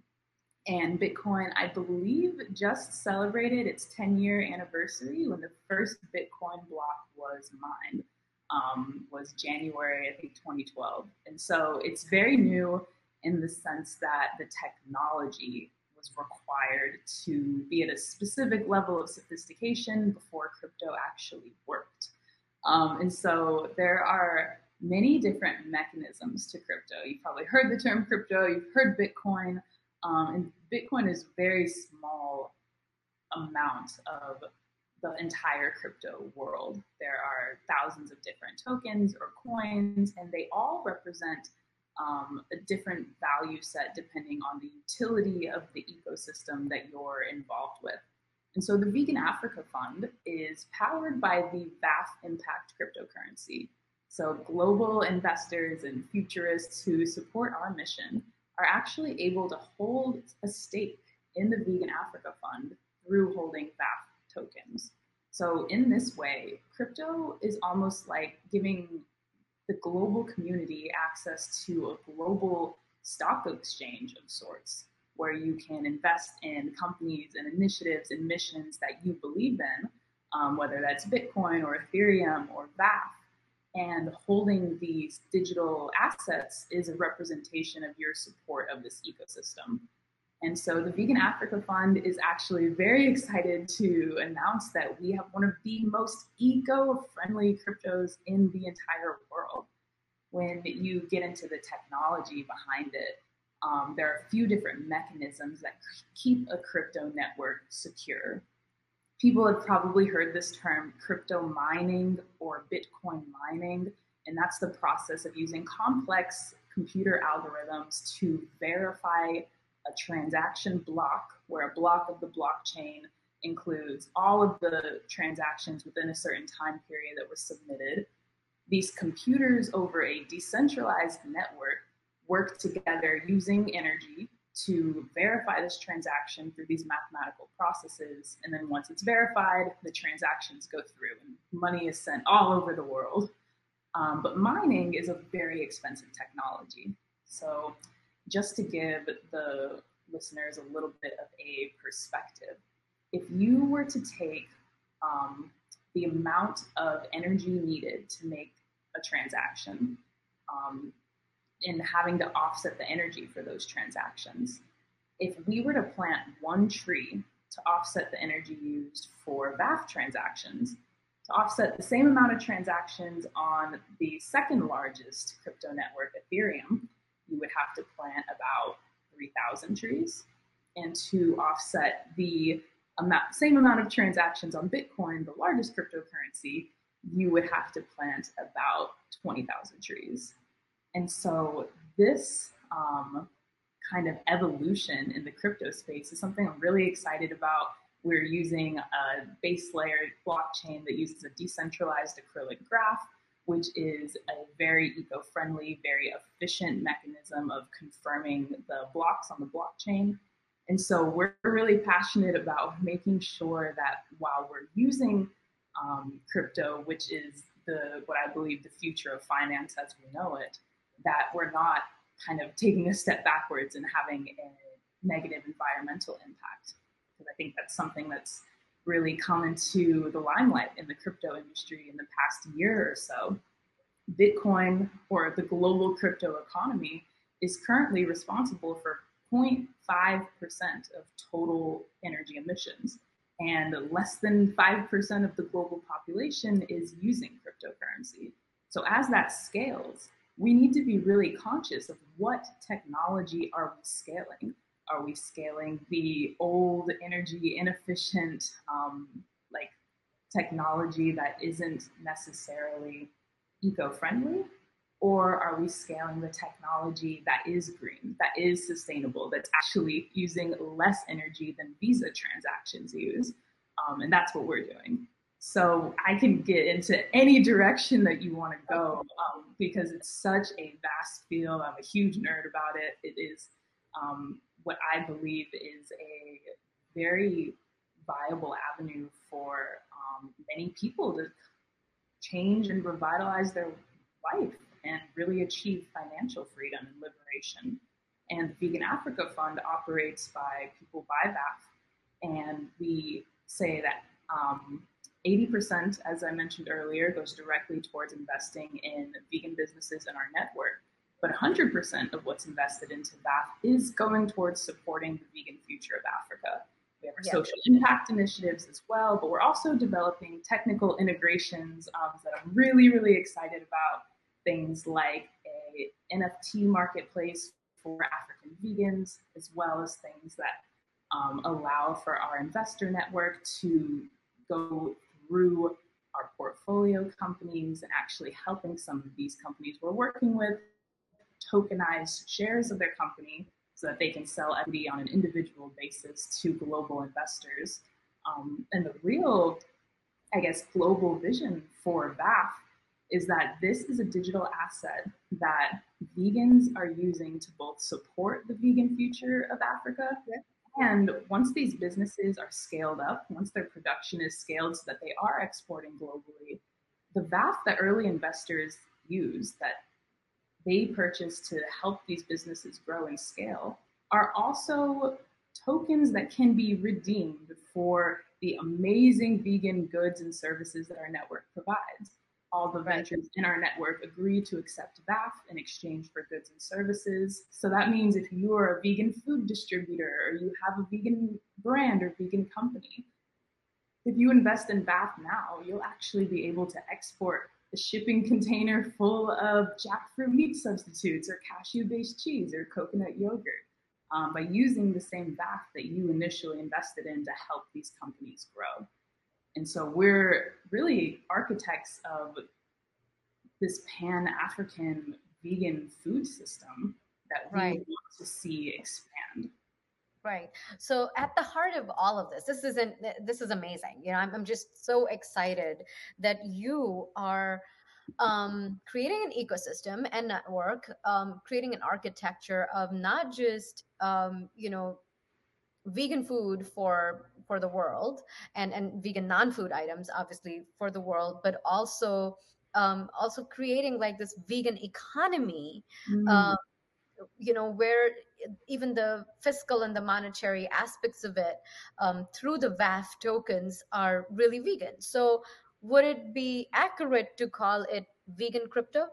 B: and Bitcoin, I believe, just celebrated its 10 year anniversary when the first Bitcoin block was mined um, was January, I think, 2012. And so it's very new in the sense that the technology was required to be at a specific level of sophistication before crypto actually worked. Um, and so there are many different mechanisms to crypto. You've probably heard the term crypto, you've heard Bitcoin, um, and Bitcoin is very small amount of the entire crypto world. There are thousands of different tokens or coins, and they all represent um, a different value set depending on the utility of the ecosystem that you're involved with. And so the Vegan Africa Fund is powered by the VAF Impact cryptocurrency. So global investors and futurists who support our mission are actually able to hold a stake in the Vegan Africa Fund through holding VAF tokens. So, in this way, crypto is almost like giving the global community access to a global stock exchange of sorts, where you can invest in companies and initiatives and missions that you believe in, um, whether that's Bitcoin or Ethereum or VAF. And holding these digital assets is a representation of your support of this ecosystem. And so the Vegan Africa Fund is actually very excited to announce that we have one of the most eco friendly cryptos in the entire world. When you get into the technology behind it, um, there are a few different mechanisms that keep a crypto network secure. People have probably heard this term crypto mining or Bitcoin mining, and that's the process of using complex computer algorithms to verify a transaction block, where a block of the blockchain includes all of the transactions within a certain time period that were submitted. These computers over a decentralized network work together using energy to verify this transaction through these mathematical processes. And then once it's verified, the transactions go through and money is sent all over the world. Um, but mining is a very expensive technology. So, just to give the listeners a little bit of a perspective, if you were to take um, the amount of energy needed to make a transaction um, and having to offset the energy for those transactions, if we were to plant one tree to offset the energy used for VAF transactions, to offset the same amount of transactions on the second largest crypto network, Ethereum, you would have to plant about 3,000 trees. And to offset the amount, same amount of transactions on Bitcoin, the largest cryptocurrency, you would have to plant about 20,000 trees. And so this um, kind of evolution in the crypto space is something I'm really excited about. We're using a base layer blockchain that uses a decentralized acyclic graph, which is a very eco friendly, very efficient mechanism of confirming the blocks on the blockchain. And so we're really passionate about making sure that while we're using um, crypto, which is the what I believe the future of finance as we know it, that we're not kind of taking a step backwards and having a negative environmental impact. Because I think that's something that's really come into the limelight in the crypto industry in the past year or so. Bitcoin or the global crypto economy is currently responsible for 0.5% of total energy emissions. And less than 5% of the global population is using cryptocurrency. So as that scales, we need to be really conscious of what technology are we scaling. Are we scaling the old, energy inefficient, um, like technology that isn't necessarily eco-friendly? Or are we scaling the technology that is green, that is sustainable, that's actually using less energy than Visa transactions use? Um, and that's what we're doing. So I can get into any direction that you want to go um, because it's such a vast field. I'm a huge nerd about it. It is um, what I believe is a very viable avenue for um, many people to change and revitalize their life and really achieve financial freedom and liberation. And the Vegan Africa Fund operates by People VAF, and we say that um, 80%, as I mentioned earlier, goes directly towards investing in vegan businesses in our network. But 100% of what's invested into VAF is going towards supporting the vegan future of Africa. We have our yeah. social impact initiatives as well, but we're also developing technical integrations um, that I'm really, really excited about. Things like a NFT marketplace for African vegans, as well as things that um, allow for our investor network to go through our portfolio companies and actually helping some of these companies we're working with tokenize shares of their company so that they can sell equity on an individual basis to global investors. Um, and the real, I guess, global vision for VAF is that this is a digital asset that vegans are using to both support the vegan future of Africa and once these businesses are scaled up, once their production is scaled so that they are exporting globally, the VAF that early investors use that they purchase to help these businesses grow and scale are also tokens that can be redeemed for the amazing vegan goods and services that our network provides all the ventures in our network agree to accept VAF in exchange for goods and services. So that means if you are a vegan food distributor or you have a vegan brand or vegan company, if you invest in VAF now, you'll actually be able to export a shipping (laughs) container full of jackfruit meat substitutes or cashew based cheese or coconut yogurt um, by using the same VAF that you initially invested in to help these companies grow. And so we're really architects of this pan African vegan food system that we right. want to see expand.
A: Right. So at the heart of all of this, this isn't this is amazing. You know, I'm, I'm just so excited that you are um, creating an ecosystem and network, um, creating an architecture of not just um, you know vegan food for for the world and and vegan non-food items obviously for the world but also um also creating like this vegan economy mm. um you know where even the fiscal and the monetary aspects of it um, through the VAF tokens are really vegan. So would it be accurate to call it vegan crypto?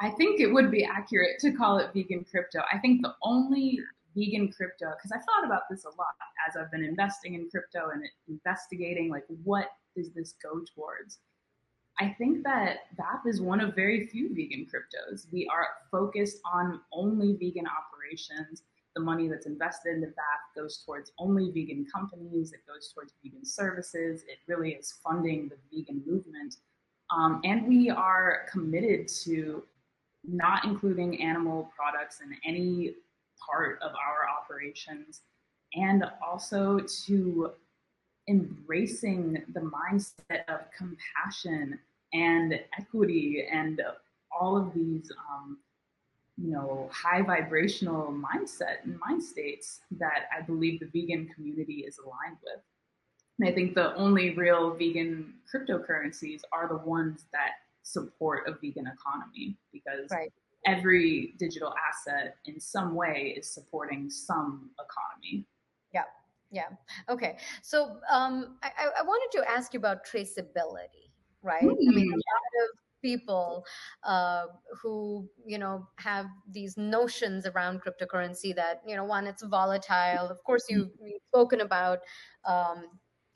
B: I think it would be accurate to call it vegan crypto. I think the only vegan crypto, because I thought about this a lot as I've been investing in crypto and investigating like what does this go towards. I think that VAF is one of very few vegan cryptos. We are focused on only vegan operations. The money that's invested in the VAF goes towards only vegan companies. It goes towards vegan services. It really is funding the vegan movement. Um, and we are committed to not including animal products in any part of our operations and also to embracing the mindset of compassion and equity and all of these um, you know high vibrational mindset and mind states that i believe the vegan community is aligned with and i think the only real vegan cryptocurrencies are the ones that support a vegan economy because right. Every digital asset in some way is supporting some economy
A: yeah yeah okay so um, I, I wanted to ask you about traceability right? Mm. I mean, a hmm. lot of people uh, who you know have these notions around cryptocurrency that you know one it's volatile of course you've, mm-hmm. you've spoken about um,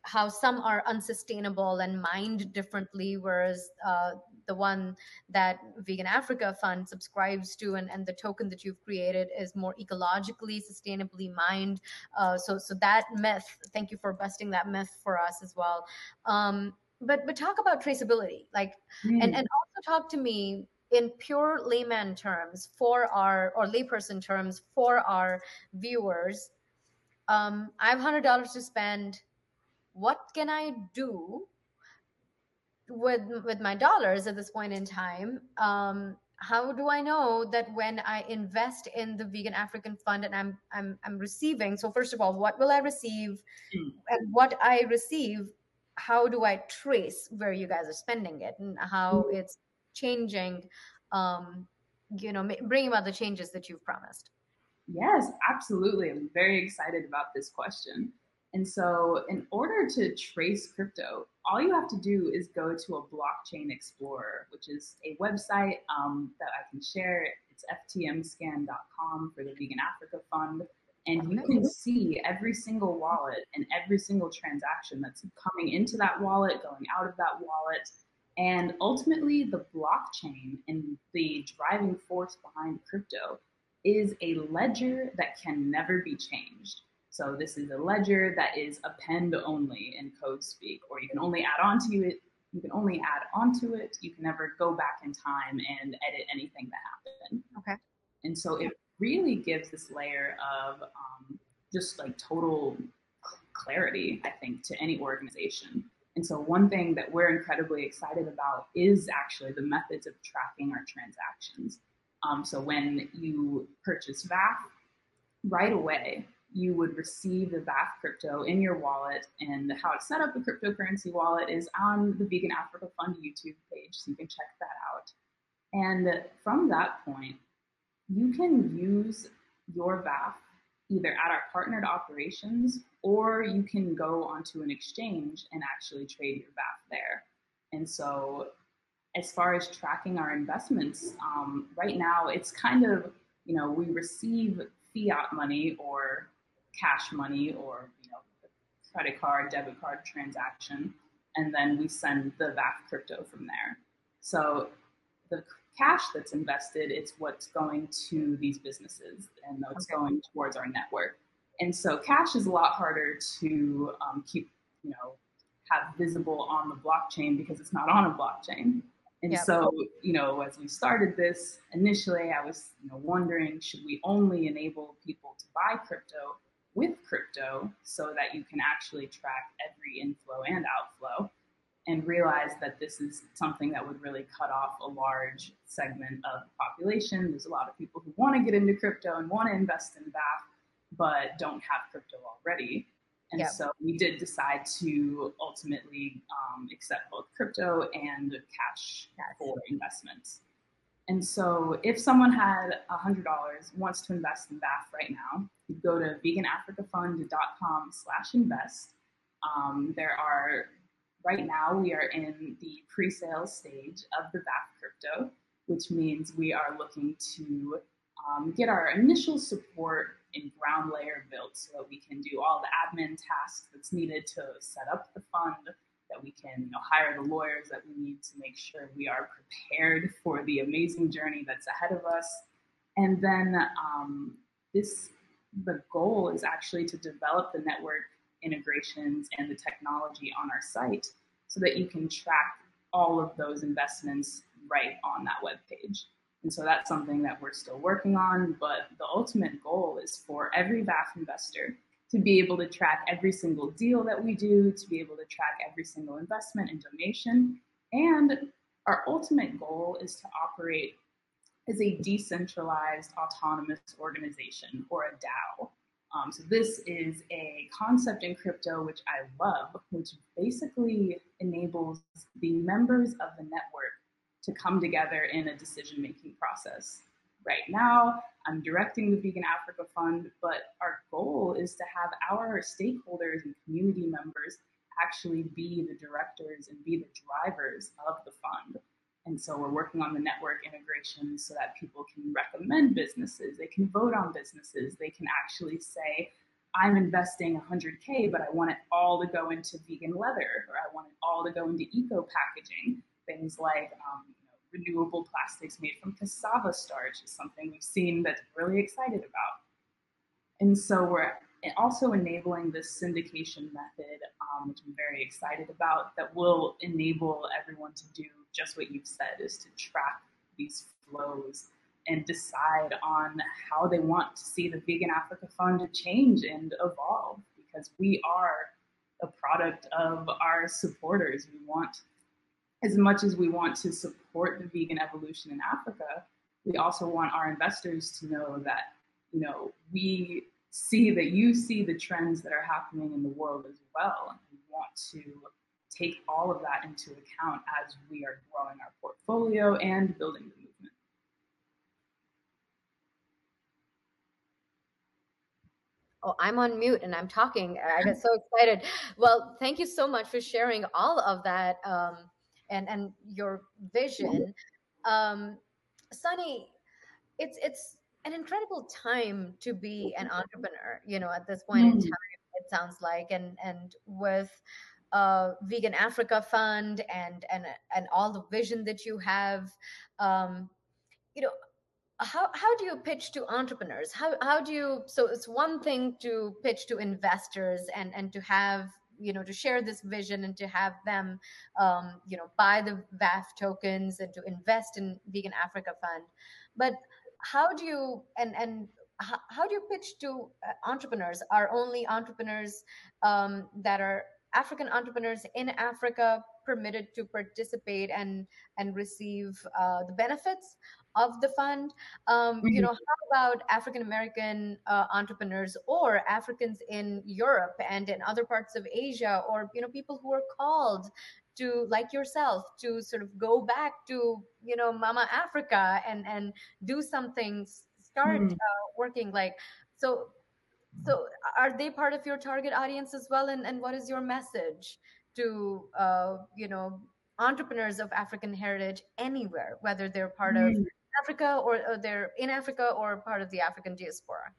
A: how some are unsustainable and mined differently whereas uh, the one that vegan africa fund subscribes to and, and the token that you've created is more ecologically sustainably mined. Uh, so so that myth thank you for busting that myth for us as well. Um, but but talk about traceability like mm. and and also talk to me in pure layman terms for our or layperson terms for our viewers. Um i have hundred dollars to spend. What can i do with with my dollars at this point in time um how do i know that when i invest in the vegan african fund and i'm i'm i'm receiving so first of all what will i receive mm. and what i receive how do I trace where you guys are spending it and how mm-hmm. it's changing, um, you know, bringing about the changes that you've promised?
B: Yes, absolutely. I'm very excited about this question. And so, in order to trace crypto, all you have to do is go to a blockchain explorer, which is a website um, that I can share. It's ftmscan.com for the Vegan Africa Fund and you can see every single wallet and every single transaction that's coming into that wallet, going out of that wallet. And ultimately, the blockchain and the driving force behind crypto is a ledger that can never be changed. So, this is a ledger that is append only in code speak, or you can only add on to it. You can only add onto it. You can never go back in time and edit anything that happened.
A: Okay.
B: And so it really gives this layer of um, just like total clarity, I think, to any organization. And so, one thing that we're incredibly excited about is actually the methods of tracking our transactions. Um, so, when you purchase VAF, right away, you would receive the VAF crypto in your wallet. And how to set up a cryptocurrency wallet is on the Vegan Africa Fund YouTube page, so you can check that out. And from that point, you can use your VAF either at our partnered operations or you can go onto an exchange and actually trade your VAF there. And so, as far as tracking our investments, um, right now it's kind of, you know, we receive fiat money or cash money or, you know, credit card, debit card transaction, and then we send the VAF crypto from there. So the cash that's invested, it's what's going to these businesses and what's okay. going towards our network. And so cash is a lot harder to um, keep, you know, have visible on the blockchain because it's not on a blockchain. And yep. so, you know, as we started this initially, I was, you know, wondering should we only enable people to buy crypto with crypto so that you can actually track every inflow and outflow? and realize that this is something that would really cut off a large segment of the population. There's a lot of people who want to get into crypto and want to invest in VAF, but don't have crypto already. And yep. so we did decide to ultimately um, accept both crypto and cash for investments. And so if someone had $100, wants to invest in VAF right now, you go to veganafricafund.com slash invest. Um, there are right now we are in the pre-sale stage of the VAF crypto, which means we are looking to um, get our initial support and ground layer built so that we can do all the admin tasks that's needed to set up the fund, that we can you know, hire the lawyers that we need to make sure we are prepared for the amazing journey that's ahead of us. And then um, this, the goal is actually to develop the network integrations and the technology on our site so that you can track all of those investments right on that web page. And so that's something that we're still working on, but the ultimate goal is for every VAF investor to be able to track every single deal that we do, to be able to track every single investment and donation. And our ultimate goal is to operate as a decentralized autonomous organization or a DAO. Um, so this is a concept in crypto which I love, which basically enables the members of the network to come together in a decision-making process. Right now, I'm directing the Vegan Africa Fund, but our goal is to have our stakeholders and community members actually be the directors and be the drivers of the fund. And so we're working on the network integration so that people can recommend businesses, they can vote on businesses, they can actually say, I'm investing 100K, but I want it all to go into vegan leather, or I want it all to go into eco packaging. Things like um, renewable plastics made from cassava starch is something we've seen that's really excited about. And so we're also enabling this syndication method, um, which I'm very excited about, that will enable everyone to do just what you've said, is to track these flows and decide on how they want to see the Vegan Africa Fund change and evolve, because we are a product of our supporters. We want, as much as we want to support the vegan evolution in Africa, we also want our investors to know that, you know, we see that you see the trends that are happening in the world as well. And we want to take all of that into account as we are growing our portfolio and building the movement.
A: Oh, I'm on mute and I'm talking. I get so excited. Well, thank you so much for sharing all of that um, and and your vision. Um, Sunny, it's it's an incredible time to be an entrepreneur you know at this point mm. in time it sounds like and and with uh, vegan africa fund and and and all the vision that you have um, you know how how do you pitch to entrepreneurs how how do you so it's one thing to pitch to investors and and to have you know to share this vision and to have them um, you know buy the VAF tokens and to invest in vegan africa fund. But how do you and and how, how do you pitch to uh, entrepreneurs? Are only entrepreneurs um, that are african entrepreneurs in africa permitted to participate and and receive uh, the benefits of the fund um, mm-hmm. you know how about african american uh, entrepreneurs or africans in europe and in other parts of asia or you know people who are called to like yourself to sort of go back to you know mama africa and and do something start mm. uh, working like so so are they part of your target audience as well and and what is your message to uh, you know entrepreneurs of african heritage anywhere whether they're part mm. of africa or, or they're in africa or part of the african diaspora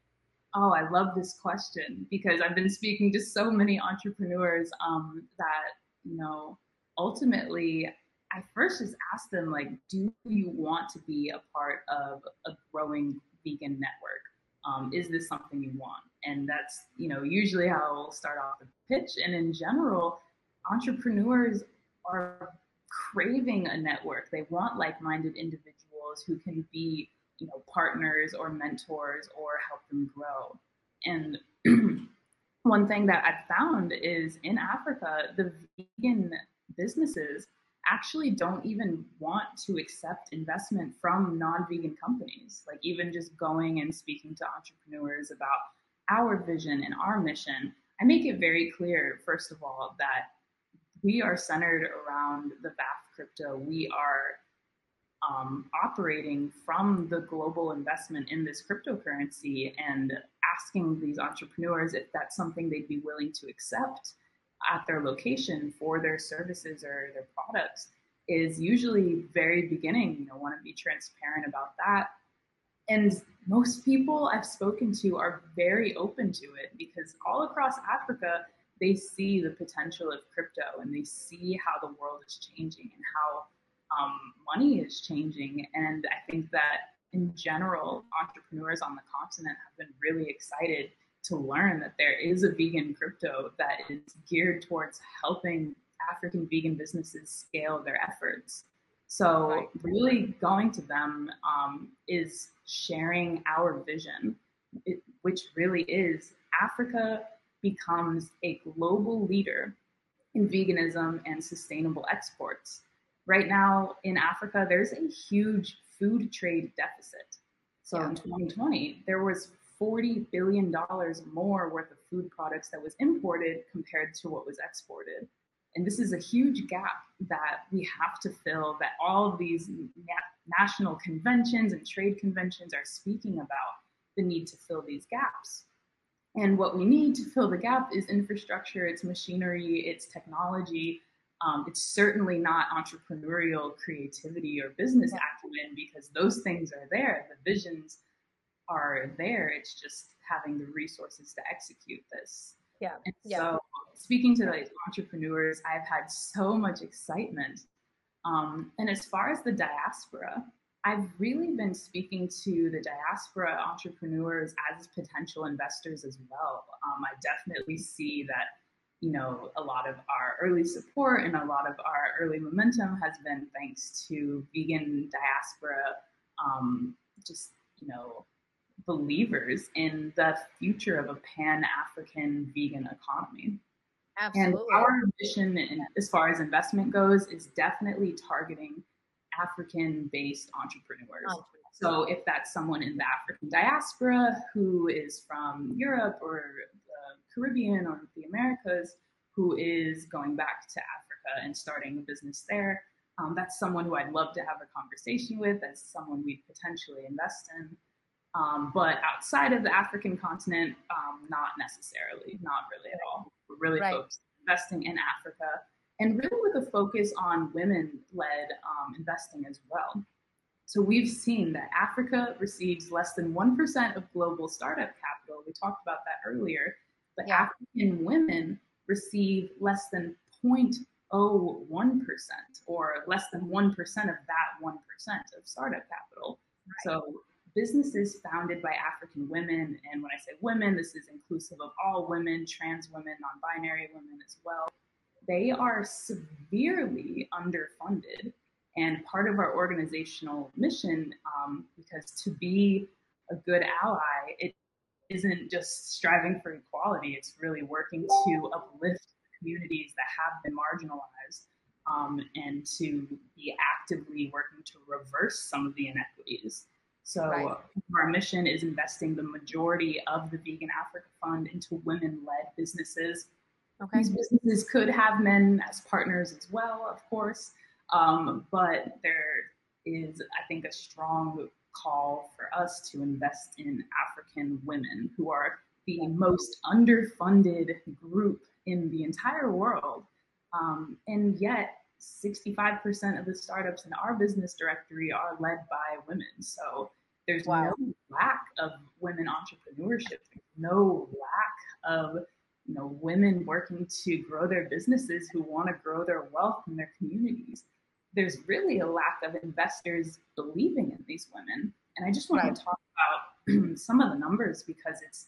B: Oh, I love this question because I've been speaking to so many entrepreneurs um, that you know ultimately, I first just asked them, like, do you want to be a part of a growing vegan network? Um, is this something you want? And that's, you know, usually how I'll start off the pitch. And in general, entrepreneurs are craving a network. They want like-minded individuals who can be, you know, partners or mentors or help them grow. And (clears throat) one thing that I've found is in Africa, the vegan businesses actually don't even want to accept investment from non-vegan companies like even just going and speaking to entrepreneurs about our vision and our mission i make it very clear first of all that we are centered around the VAF crypto we are um, operating from the global investment in this cryptocurrency and asking these entrepreneurs if that's something they'd be willing to accept at their location for their services or their products is usually very beginning you know want to be transparent about that. And most people i've spoken to are very open to it because all across africa they see the potential of crypto and they see how the world is changing and how um, money is changing and i think that in general entrepreneurs on the continent have been really excited to learn that there is a vegan crypto that is geared towards helping African vegan businesses scale their efforts. So, right. really going to them um, is sharing our vision, it, which really is Africa becomes a global leader in veganism and sustainable exports. Right now in Africa, there's a huge food trade deficit. So yeah. in 2020, there was $40 billion more worth of food products that was imported compared to what was exported. And this is a huge gap that we have to fill, that all of these na- national conventions and trade conventions are speaking about the need to fill these gaps. And what we need to fill the gap is infrastructure, it's machinery, it's technology. Um, it's certainly not entrepreneurial creativity or business acumen because those things are there. The visions are there. It's just having the resources to execute this.
A: Yeah.
B: And
A: yeah.
B: so speaking to like entrepreneurs, I've had so much excitement. Um, and as far as the diaspora, I've really been speaking to the diaspora entrepreneurs as potential investors as well. Um, I definitely see that, you know, a lot of our early support and a lot of our early momentum has been thanks to vegan diaspora, um, just, you know, believers in the future of a pan African vegan economy.
A: Absolutely.
B: And our mission, in, as far as investment goes, is definitely targeting African based entrepreneurs. Oh. So, if that's someone in the African diaspora who is from Europe or Caribbean or the Americas who is going back to Africa and starting a business there, um, that's someone who I'd love to have a conversation with. That's someone we'd potentially invest in. Um, but outside of the African continent, um, not necessarily, not really at all. We're really right. focused investing in Africa and really with a focus on women-led um, investing as well. So we've seen that Africa receives less than 1% of global startup capital. We talked about that earlier, but yeah. African women receive less than 0.01% or less than 1% of that 1% of startup capital. Right. So businesses founded by African women, and when I say women, this is inclusive of all women, trans women, non binary women as well, they are severely underfunded. And part of our organizational mission, um, because to be a good ally, it isn't just striving for equality, it's really working to uplift communities that have been marginalized um, and to be actively working to reverse some of the inequities. So right. our mission is investing the majority of the Vegan Africa Fund into women-led businesses. Okay. These businesses could have men as partners as well, of course, um, but there is, I think, a strong call for us to invest in African women who are the most underfunded group in the entire world. Um, and yet, 65% of the startups in our business directory are led by women. So there's wow. no lack of women entrepreneurship. There's no lack of you know women working to grow their businesses who want to grow their wealth in their communities. There's really a lack of investors believing in these women. And I just want right. to talk about (clears throat) some of the numbers because it's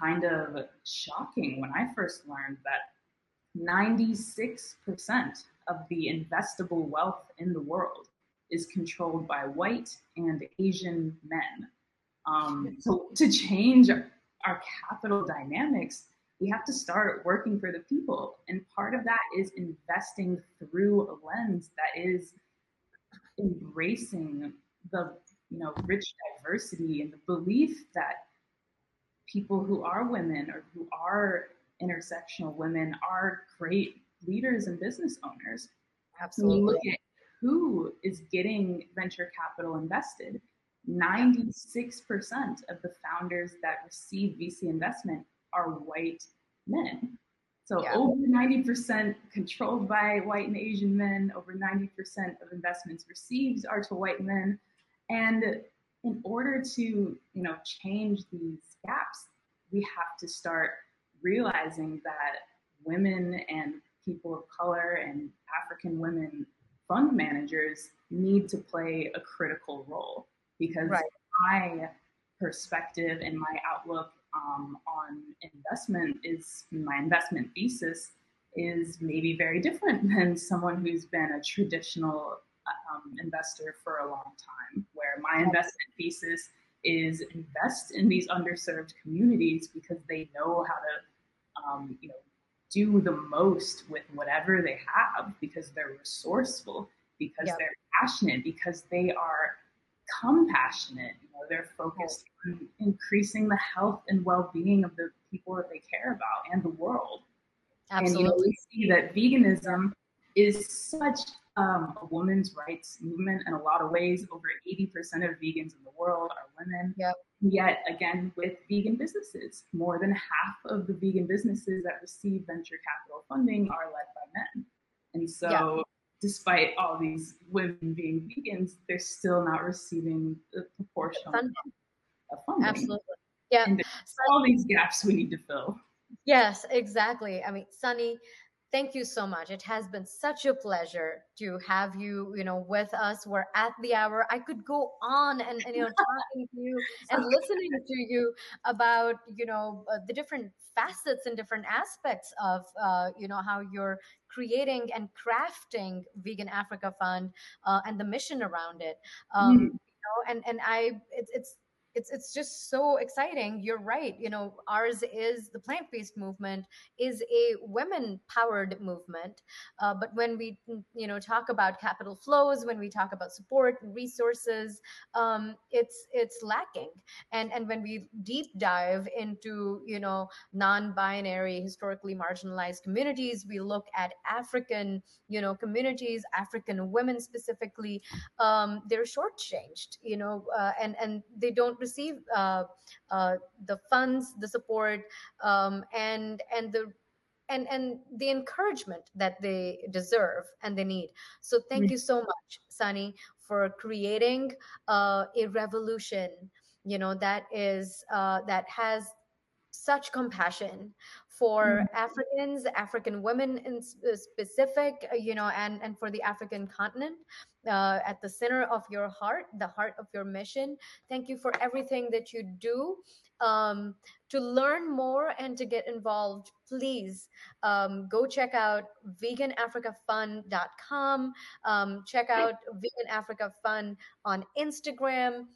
B: kind of shocking when I first learned that 96% of the investable wealth in the world is controlled by white and Asian men. Um, so to change our capital dynamics, we have to start working for the people. And part of that is investing through a lens that is embracing the you know rich diversity and the belief that people who are women or who are intersectional women are great leaders and business owners.
A: Absolutely.
B: When you look at who is getting venture capital invested, 96% of the founders that receive VC investment are white men. So yeah. over 90% controlled by white and Asian men, over 90% of investments received are to white men. And in order to, you know, change these gaps, we have to start realizing that women and people of color and African women fund managers need to play a critical role because right. my perspective and my outlook um, on investment is my investment thesis is maybe very different (laughs) than someone who's been a traditional um, investor for a long time, where my investment thesis is invest in these underserved communities because they know how to, um, you know, do the most with whatever they have because they're resourceful, because yep. they're passionate, because they are compassionate. They're focused on increasing the health and well-being of the people that they care about and the world.
A: Absolutely.
B: And you know, we see that veganism is such um, a women's rights movement in a lot of ways. Over 80% of vegans in the world are women.
A: Yep.
B: Yet again, with vegan businesses, more than half of the vegan businesses that receive venture capital funding are led by men. And so, yep. Despite all these women being vegans, they're still not receiving the proportional funding. of funding.
A: Absolutely. Yeah.
B: All these gaps we need to fill.
A: Yes, exactly. I mean, Sunny, thank you so much. It has been such a pleasure to have you, you know, with us. We're at the hour. I could go on and, and you know, (laughs) talking to you and listening to you about, you know, uh, the different facets and different aspects of, uh, you know, how you're creating and crafting Vegan Africa Fund uh, and the mission around it. Um, mm. You know, and and I, it's it's it's it's just so exciting. You're right you know ours is the plant-based movement is a women powered movement uh, but when we you know talk about capital flows when we talk about support and resources um, it's it's lacking. And and when we deep dive into you know non-binary historically marginalized communities we look at african you know communities african women specifically um, they're shortchanged you know uh, and and they don't receive uh, uh, the funds, the support, um, and and the and and the encouragement that they deserve and they need. So thank you so much, Sunny, for creating uh, a revolution. You know that is uh, that has such compassion for mm-hmm. Africans, African women in specific, uh, you know, and and for the African continent uh, at the center of your heart, the heart of your mission. Thank you for everything that you do. Um, to learn more and to get involved, please um, go check out veganafricafund.com. Um, check out Vegan Africa Fund on Instagram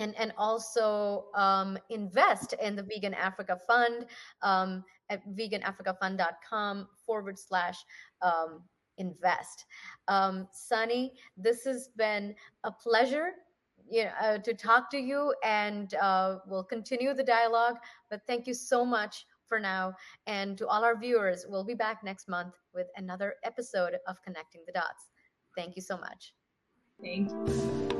A: and and also um, invest in the Vegan Africa Fund um, at veganafricafund.com forward slash um, invest. Um, Sunny, this has been a pleasure you know, uh, to talk to you, and uh, we'll continue the dialogue. But thank you so much for now. And to all our viewers, we'll be back next month with another episode of Connecting the Dots. Thank you so much.
B: Thank you.